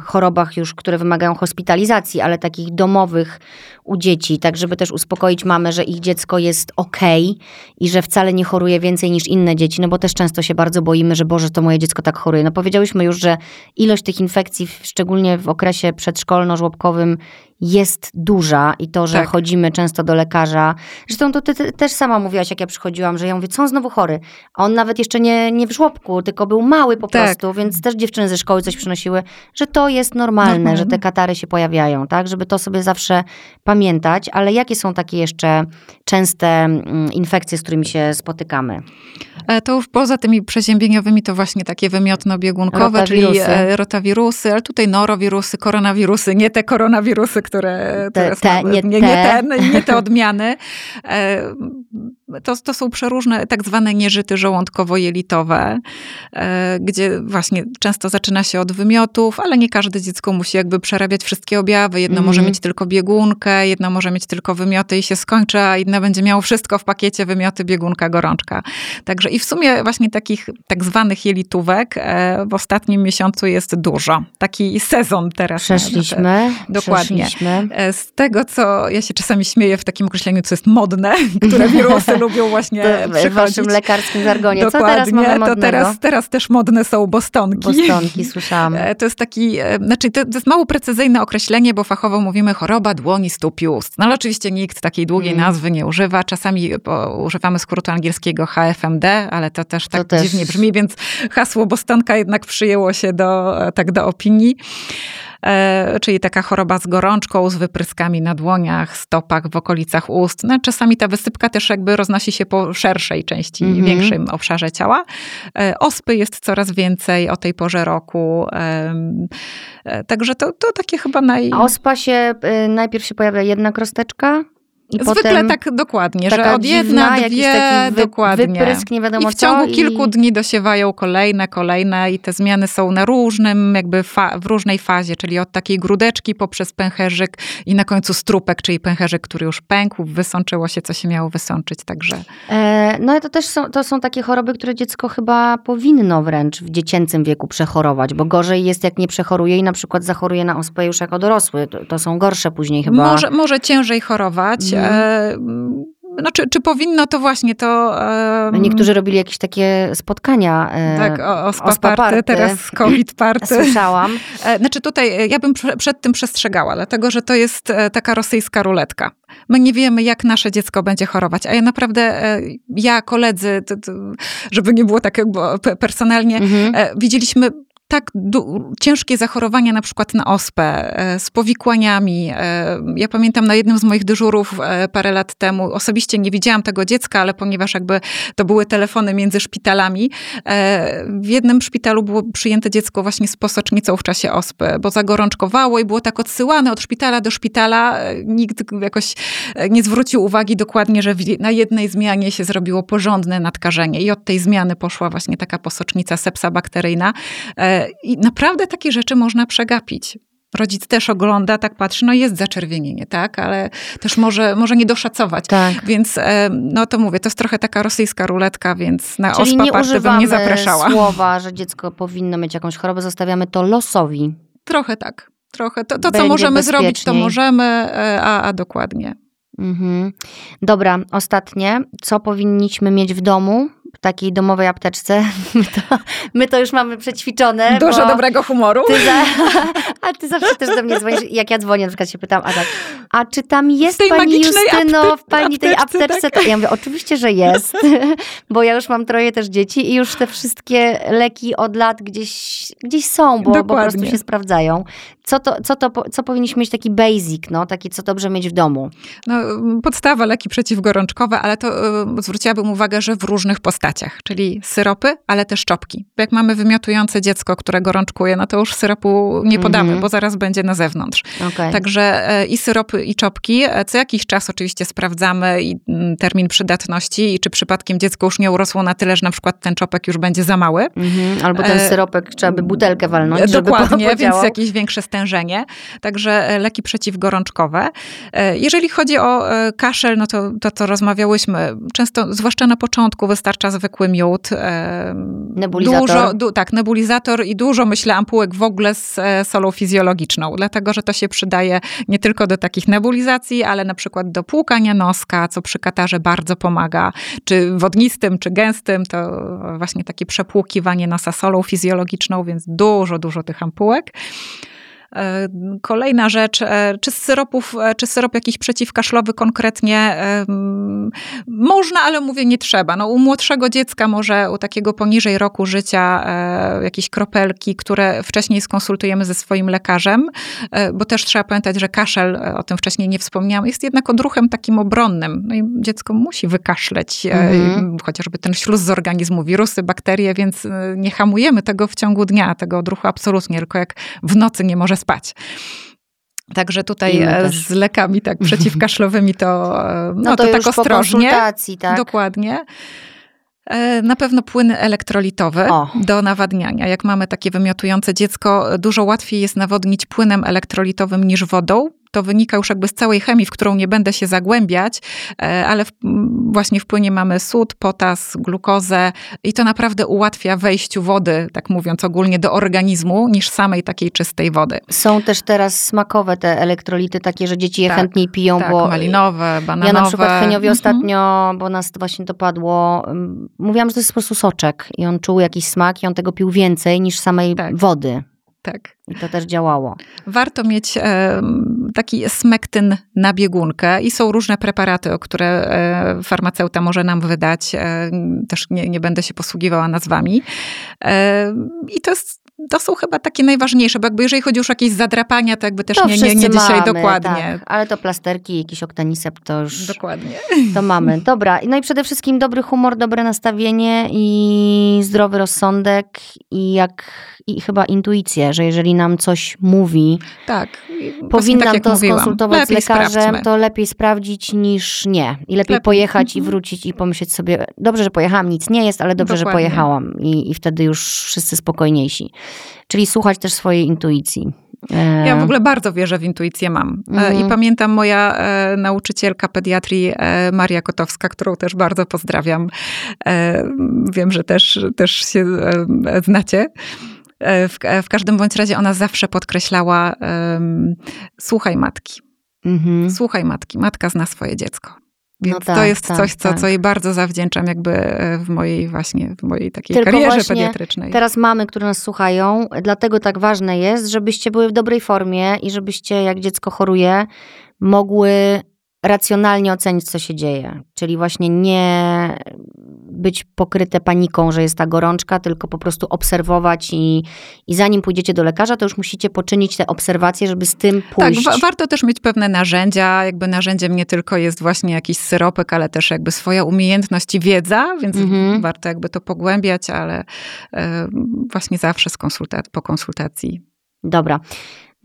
Speaker 1: chorobach już, które wymagają hospitalizacji, ale takich domowych u dzieci, tak żeby też uspokoić mamę, że ich dziecko jest okej okay i że wcale nie choruje więcej niż inne dzieci, no bo też często się bardzo boimy, że Boże, to moje dziecko tak choruje. No powiedziałyśmy już, że ilość tych infekcji, szczególnie w okresie przedszkolno-żłobkowym jest duża i to, że tak. chodzimy często do lekarza. Zresztą to ty, ty, też sama mówiłaś, jak ja przychodziłam, że ja mówię, co on znowu chory? A on nawet jeszcze nie, nie w żłobku, tylko był mały po tak. prostu, więc też dziewczyny ze szkoły coś przynosiły, że to jest normalne, normalne, że te katary się pojawiają, tak? Żeby to sobie zawsze pamiętać. Ale jakie są takie jeszcze częste mm, infekcje, z którymi się spotykamy?
Speaker 2: E, to już poza tymi przeziębieniowymi to właśnie takie wymiotno-biegunkowe, czyli e, rotawirusy, ale tutaj norowirusy, koronawirusy, nie te koronawirusy, które, te, które te, nie, nie, nie, te, nie te odmiany. E, to, to są przeróżne tak zwane nieżyty żołądkowo-jelitowe, gdzie właśnie często zaczyna się od wymiotów, ale nie każde dziecko musi jakby przerabiać wszystkie objawy. Jedno mm. może mieć tylko biegunkę, jedno może mieć tylko wymioty i się skończy, a inne będzie miało wszystko w pakiecie, wymioty, biegunka, gorączka. Także i w sumie właśnie takich tak zwanych jelitówek w ostatnim miesiącu jest dużo. Taki sezon teraz.
Speaker 1: Przeszliśmy.
Speaker 2: Dokładnie.
Speaker 1: Przeszliśmy.
Speaker 2: E, z tego, co ja się czasami śmieję w takim określeniu, co jest modne, które wirusy lubią właśnie. W
Speaker 1: waszym lekarskim jargonie.
Speaker 2: Dokładnie.
Speaker 1: Co teraz mamy modnego?
Speaker 2: To teraz, teraz też modne są bostonki.
Speaker 1: Bostonki, słyszałam.
Speaker 2: E, to jest taki, e, znaczy to, jest mało precyzyjne określenie, bo fachowo mówimy choroba dłoni, stóp i ust. No ale oczywiście nikt takiej długiej mm. nazwy nie używa. Czasami używamy skrótu angielskiego HFMD, ale to też tak to też. dziwnie brzmi, więc hasło bostonka jednak przyjęło się do, tak do opinii. E, czyli taka choroba z gorączką, z wypryskami na dłoniach, stopach, w okolicach ust. No, czasami ta wysypka też jakby roznosi się po szerszej części, mm -hmm. większym obszarze ciała. E, ospy jest coraz więcej o tej porze roku. E, także to, to takie chyba naj...
Speaker 1: A ospa się, najpierw się pojawia jedna krosteczka,
Speaker 2: i Zwykle tak dokładnie, że od jedna, dwie, wy, dokładnie.
Speaker 1: Wyprysk, nie wiadomo
Speaker 2: I w ciągu kilku i... dni dosiewają kolejne, kolejne i te zmiany są na różnym, jakby w różnej fazie, czyli od takiej grudeczki poprzez pęcherzyk i na końcu strupek, czyli pęcherzyk, który już pękł, wysączyło się, co się miało wysączyć, także...
Speaker 1: E, no i to też są, to są takie choroby, które dziecko chyba powinno wręcz w dziecięcym wieku przechorować, bo gorzej jest, jak nie przechoruje i na przykład zachoruje na ospę już jako dorosły. To, to są gorsze później chyba.
Speaker 2: Może, może ciężej chorować, Mhm. No, czy, czy powinno to właśnie to...
Speaker 1: Um... Niektórzy robili jakieś takie spotkania.
Speaker 2: E, tak, o, ospa, ospa party, teraz COVID party.
Speaker 1: Słyszałam.
Speaker 2: E, znaczy tutaj ja bym przed tym przestrzegała, dlatego że to jest taka rosyjska ruletka. My nie wiemy, jak nasze dziecko będzie chorować, a ja naprawdę, ja, koledzy, żeby nie było tak personalnie, mhm. widzieliśmy tak ciężkie zachorowania na przykład na ospę, e, z powikłaniami. E, ja pamiętam na jednym z moich dyżurów e, parę lat temu, osobiście nie widziałam tego dziecka, ale ponieważ jakby to były telefony między szpitalami, w jednym szpitalu było przyjęte dziecko właśnie z posocznicą w czasie ospy, bo zagorączkowało i było tak odsyłane od szpitala do szpitala. Nikt jakoś nie zwrócił uwagi dokładnie, że na jednej zmianie się zrobiło porządne nadkażenie i od tej zmiany poszła właśnie taka posocznica sepsa bakteryjna i naprawdę takie rzeczy można przegapić. Rodzic też ogląda, tak patrzy, no jest zaczerwienienie, tak, ale też może, może nie doszacować. Tak. Więc no to mówię, to jest trochę taka rosyjska ruletka, więc na Czyli ospa party bym nie zapraszała.
Speaker 1: słowa, że dziecko powinno mieć jakąś chorobę, zostawiamy to losowi.
Speaker 2: Trochę tak, trochę. To, to co możemy zrobić, to możemy, e, a, a dokładnie. Mhm.
Speaker 1: Dobra, ostatnie. Co powinniśmy mieć w domu? W takiej domowej apteczce. My to, my to już mamy przećwiczone.
Speaker 2: Dużo dobrego humoru.
Speaker 1: Ty za, a ty zawsze też do mnie dzwonisz. Jak ja dzwonię, na przykład się pytam, a tak, a czy tam jest pani Justyno w pani tej apteczce? Tak? Ja mówię, oczywiście, że jest, bo ja już mam troje też dzieci i już te wszystkie leki od lat gdzieś, gdzieś są, bo, bo po prostu się sprawdzają. Co, to, co, to, co powinniśmy mieć taki basic, no, taki co dobrze mieć w domu?
Speaker 2: No, podstawa leki przeciwgorączkowe, ale to y, zwróciłabym uwagę, że w różnych czyli syropy, ale też czopki. Bo jak mamy wymiotujące dziecko, które gorączkuje, no to już syropu nie podamy, mm -hmm. bo zaraz będzie na zewnątrz. Okay. Także y, i syropy, i czopki. E, co jakiś czas oczywiście sprawdzamy i mm, termin przydatności i czy przypadkiem dziecko już nie urosło na tyle, że na przykład ten czopek już będzie za mały. Mm -hmm.
Speaker 1: Albo ten e, syropek trzeba by butelkę walnąć,
Speaker 2: Dokładnie, żeby więc jakieś większe stężenie. Także e, leki przeciwgorączkowe. Jeżeli chodzi o kaszel, no to to, co rozmawiałyśmy, często, zwłaszcza na początku, wystarcza zwłaszcza zwykły miód.
Speaker 1: Nebulizator.
Speaker 2: Dużo, du, tak, nebulizator i dużo, myślę, ampułek w ogóle z e, solą fizjologiczną, dlatego, że to się przydaje nie tylko do takich nebulizacji, ale na przykład do płukania noska, co przy katarze bardzo pomaga, czy wodnistym, czy gęstym, to właśnie takie przepłukiwanie nosa solą fizjologiczną, więc dużo, dużo tych ampułek. E, kolejna rzecz, e, czy z syropów, e, czy syrop jakiś przeciwkaszlowy konkretnie można, ale mówię nie trzeba. No, u młodszego dziecka może, u takiego poniżej roku życia jakieś kropelki, które wcześniej skonsultujemy ze swoim lekarzem, bo też trzeba pamiętać, że kaszel, o tym wcześniej nie wspomniałam, jest jednak odruchem takim obronnym. No i dziecko musi wykaszleć mhm. chociażby ten śluz z organizmu, wirusy, bakterie, więc nie hamujemy tego w ciągu dnia, tego odruchu absolutnie, tylko jak w nocy nie może spać. Także tutaj e, z lekami tak przeciwkaszlowymi to, no, no to, to tak ostrożnie.
Speaker 1: tak?
Speaker 2: Dokładnie. E, na pewno płyn elektrolitowy o. do nawadniania. Jak mamy takie wymiotujące dziecko, dużo łatwiej jest nawodnić płynem elektrolitowym niż wodą, to wynika już jakby z całej chemii, w którą nie będę się zagłębiać, e, ale w, właśnie w płynie mamy sód, potas, glukozę i to naprawdę ułatwia wejściu wody, tak mówiąc ogólnie, do organizmu niż samej takiej czystej wody.
Speaker 1: Są też teraz smakowe te elektrolity, takie, że dzieci je tak, chętniej piją,
Speaker 2: tak,
Speaker 1: bo...
Speaker 2: malinowe, bananowe.
Speaker 1: Ja na przykład Heniowi mhm. ostatnio, bo nas właśnie dopadło, mówiłam, że to jest po prostu soczek i on czuł jakiś smak i on tego pił więcej niż samej tak. wody.
Speaker 2: Tak.
Speaker 1: I to też działało.
Speaker 2: Warto mieć taki smektyn na biegunkę i są różne preparaty, o które e, farmaceuta może nam wydać. E, też nie, nie będę się posługiwała nazwami. E, I to jest to są chyba takie najważniejsze, bo jakby jeżeli chodzi już o jakieś zadrapania, to jakby też
Speaker 1: to
Speaker 2: nie, nie, nie dzisiaj
Speaker 1: mamy,
Speaker 2: dokładnie.
Speaker 1: Tak, ale to plasterki, jakiś oktanisep to już...
Speaker 2: Dokładnie.
Speaker 1: To mamy. Dobra. No i przede wszystkim dobry humor, dobre nastawienie i zdrowy rozsądek i jak i chyba intuicję, że jeżeli nam coś mówi,
Speaker 2: tak.
Speaker 1: powinnam
Speaker 2: tak
Speaker 1: to
Speaker 2: mówiłam.
Speaker 1: skonsultować
Speaker 2: lepiej
Speaker 1: z lekarzem,
Speaker 2: sprawdźmy.
Speaker 1: to lepiej sprawdzić niż nie. I lepiej, lepiej. pojechać i mhm. wrócić i pomyśleć sobie, dobrze, że pojechałam, nic nie jest, ale dobrze, Dokładnie. że pojechałam. I, I wtedy już wszyscy spokojniejsi. Czyli słuchać też swojej intuicji.
Speaker 2: Ja w ogóle bardzo wierzę w intuicję mam. Mm. I pamiętam moja e, nauczycielka pediatrii e, Maria Kotowska, którą też bardzo pozdrawiam. E, wiem, że też, też się e, znacie. E, w, w, każdym bądź razie ona zawsze podkreślała: słuchaj matki. -hmm. Słuchaj matki. Matka zna swoje dziecko. Więc no tak, to jest tak, coś, co, tak. co jej bardzo zawdzięczam jakby e, w mojej właśnie, w mojej takiej Tylko karierze pediatrycznej.
Speaker 1: Teraz mamy, które nas słuchają, dlatego tak ważne jest, żebyście były w dobrej formie i żebyście, jak dziecko choruje, mogły racjonalnie ocenić, co się dzieje. Czyli właśnie nie być pokryte paniką, że jest ta gorączka, tylko po prostu obserwować i, i zanim pójdziecie do lekarza, to już musicie poczynić te obserwacje, żeby z tym pójść.
Speaker 2: Tak, warto też mieć pewne narzędzia. Jakby narzędziem nie tylko jest właśnie jakiś syropek, ale też jakby swoja umiejętność i wiedza, więc mhm. warto jakby to pogłębiać, ale e, właśnie zawsze z konsultat po konsultacji.
Speaker 1: Dobra.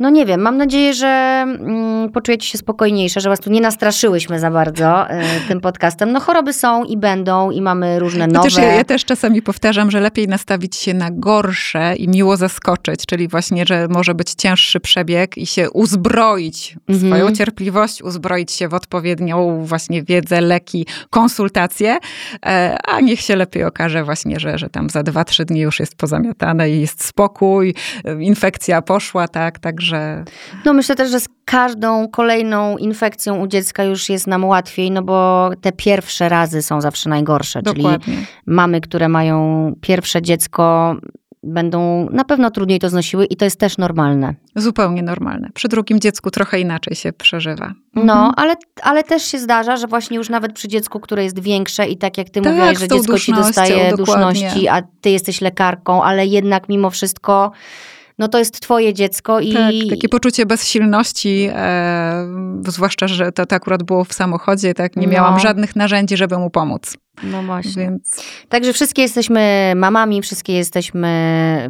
Speaker 1: No nie wiem, mam nadzieję, że mm, poczujecie się spokojniejsze, że was tu nie nastraszyłyśmy za bardzo y, tym podcastem. No choroby są i będą i mamy różne nowe.
Speaker 2: Chociaż ja, ja też czasami powtarzam, że lepiej nastawić się na gorsze i miło zaskoczyć, czyli właśnie, że może być cięższy przebieg i się uzbroić w mhm. swoją cierpliwość, uzbroić się w odpowiednią właśnie wiedzę, leki, konsultacje, e, a niech się lepiej okaże właśnie, że, że tam za dwa, trzy dni już jest pozamiatane i jest spokój, infekcja poszła, tak, także że...
Speaker 1: No myślę też, że z każdą kolejną infekcją u dziecka już jest nam łatwiej, no bo te pierwsze razy są zawsze najgorsze.
Speaker 2: Dokładnie.
Speaker 1: Czyli mamy, które mają pierwsze dziecko, będą na pewno trudniej to znosiły i to jest też normalne.
Speaker 2: Zupełnie normalne. Przy drugim dziecku trochę inaczej się przeżywa.
Speaker 1: No, mhm. ale, ale też się zdarza, że właśnie już nawet przy dziecku, które jest większe i tak jak ty tak, mówiłaś, że dziecko ci dostaje dokładnie. duszności, a ty jesteś lekarką, ale jednak mimo wszystko no to jest twoje dziecko i...
Speaker 2: Tak, takie poczucie bezsilności, e, zwłaszcza, że to, to akurat było w samochodzie, tak, nie no. miałam żadnych narzędzi, żeby mu pomóc.
Speaker 1: No właśnie. Więc... Także wszystkie jesteśmy mamami, wszystkie jesteśmy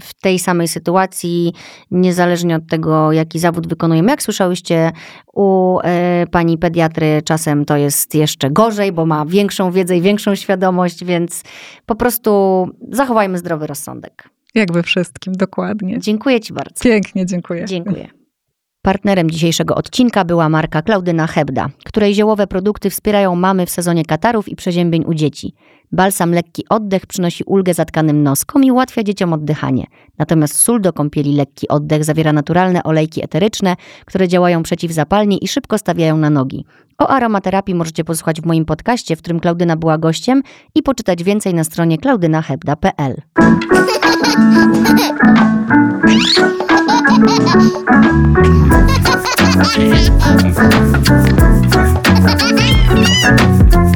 Speaker 1: w tej samej sytuacji, niezależnie od tego, jaki zawód wykonujemy. Jak słyszałyście, u e, pani pediatry czasem to jest jeszcze gorzej, bo ma większą wiedzę i większą świadomość, więc po prostu zachowajmy zdrowy rozsądek.
Speaker 2: Jak we wszystkim, dokładnie.
Speaker 1: Dziękuję Ci bardzo.
Speaker 2: Pięknie, dziękuję.
Speaker 1: Dziękuję. Partnerem dzisiejszego odcinka była marka Klaudyna Hebda, której ziołowe produkty wspierają mamy w sezonie katarów i przeziębień u dzieci. Balsam Lekki Oddech przynosi ulgę zatkanym noskom i ułatwia dzieciom oddychanie. Natomiast sól do kąpieli Lekki Oddech zawiera naturalne olejki eteryczne, które działają przeciwzapalnie i szybko stawiają na nogi. O aromaterapii możecie posłuchać w moim podcaście, w którym Klaudyna była gościem i poczytać więcej na stronie klaudynahebda.pl. Thank you.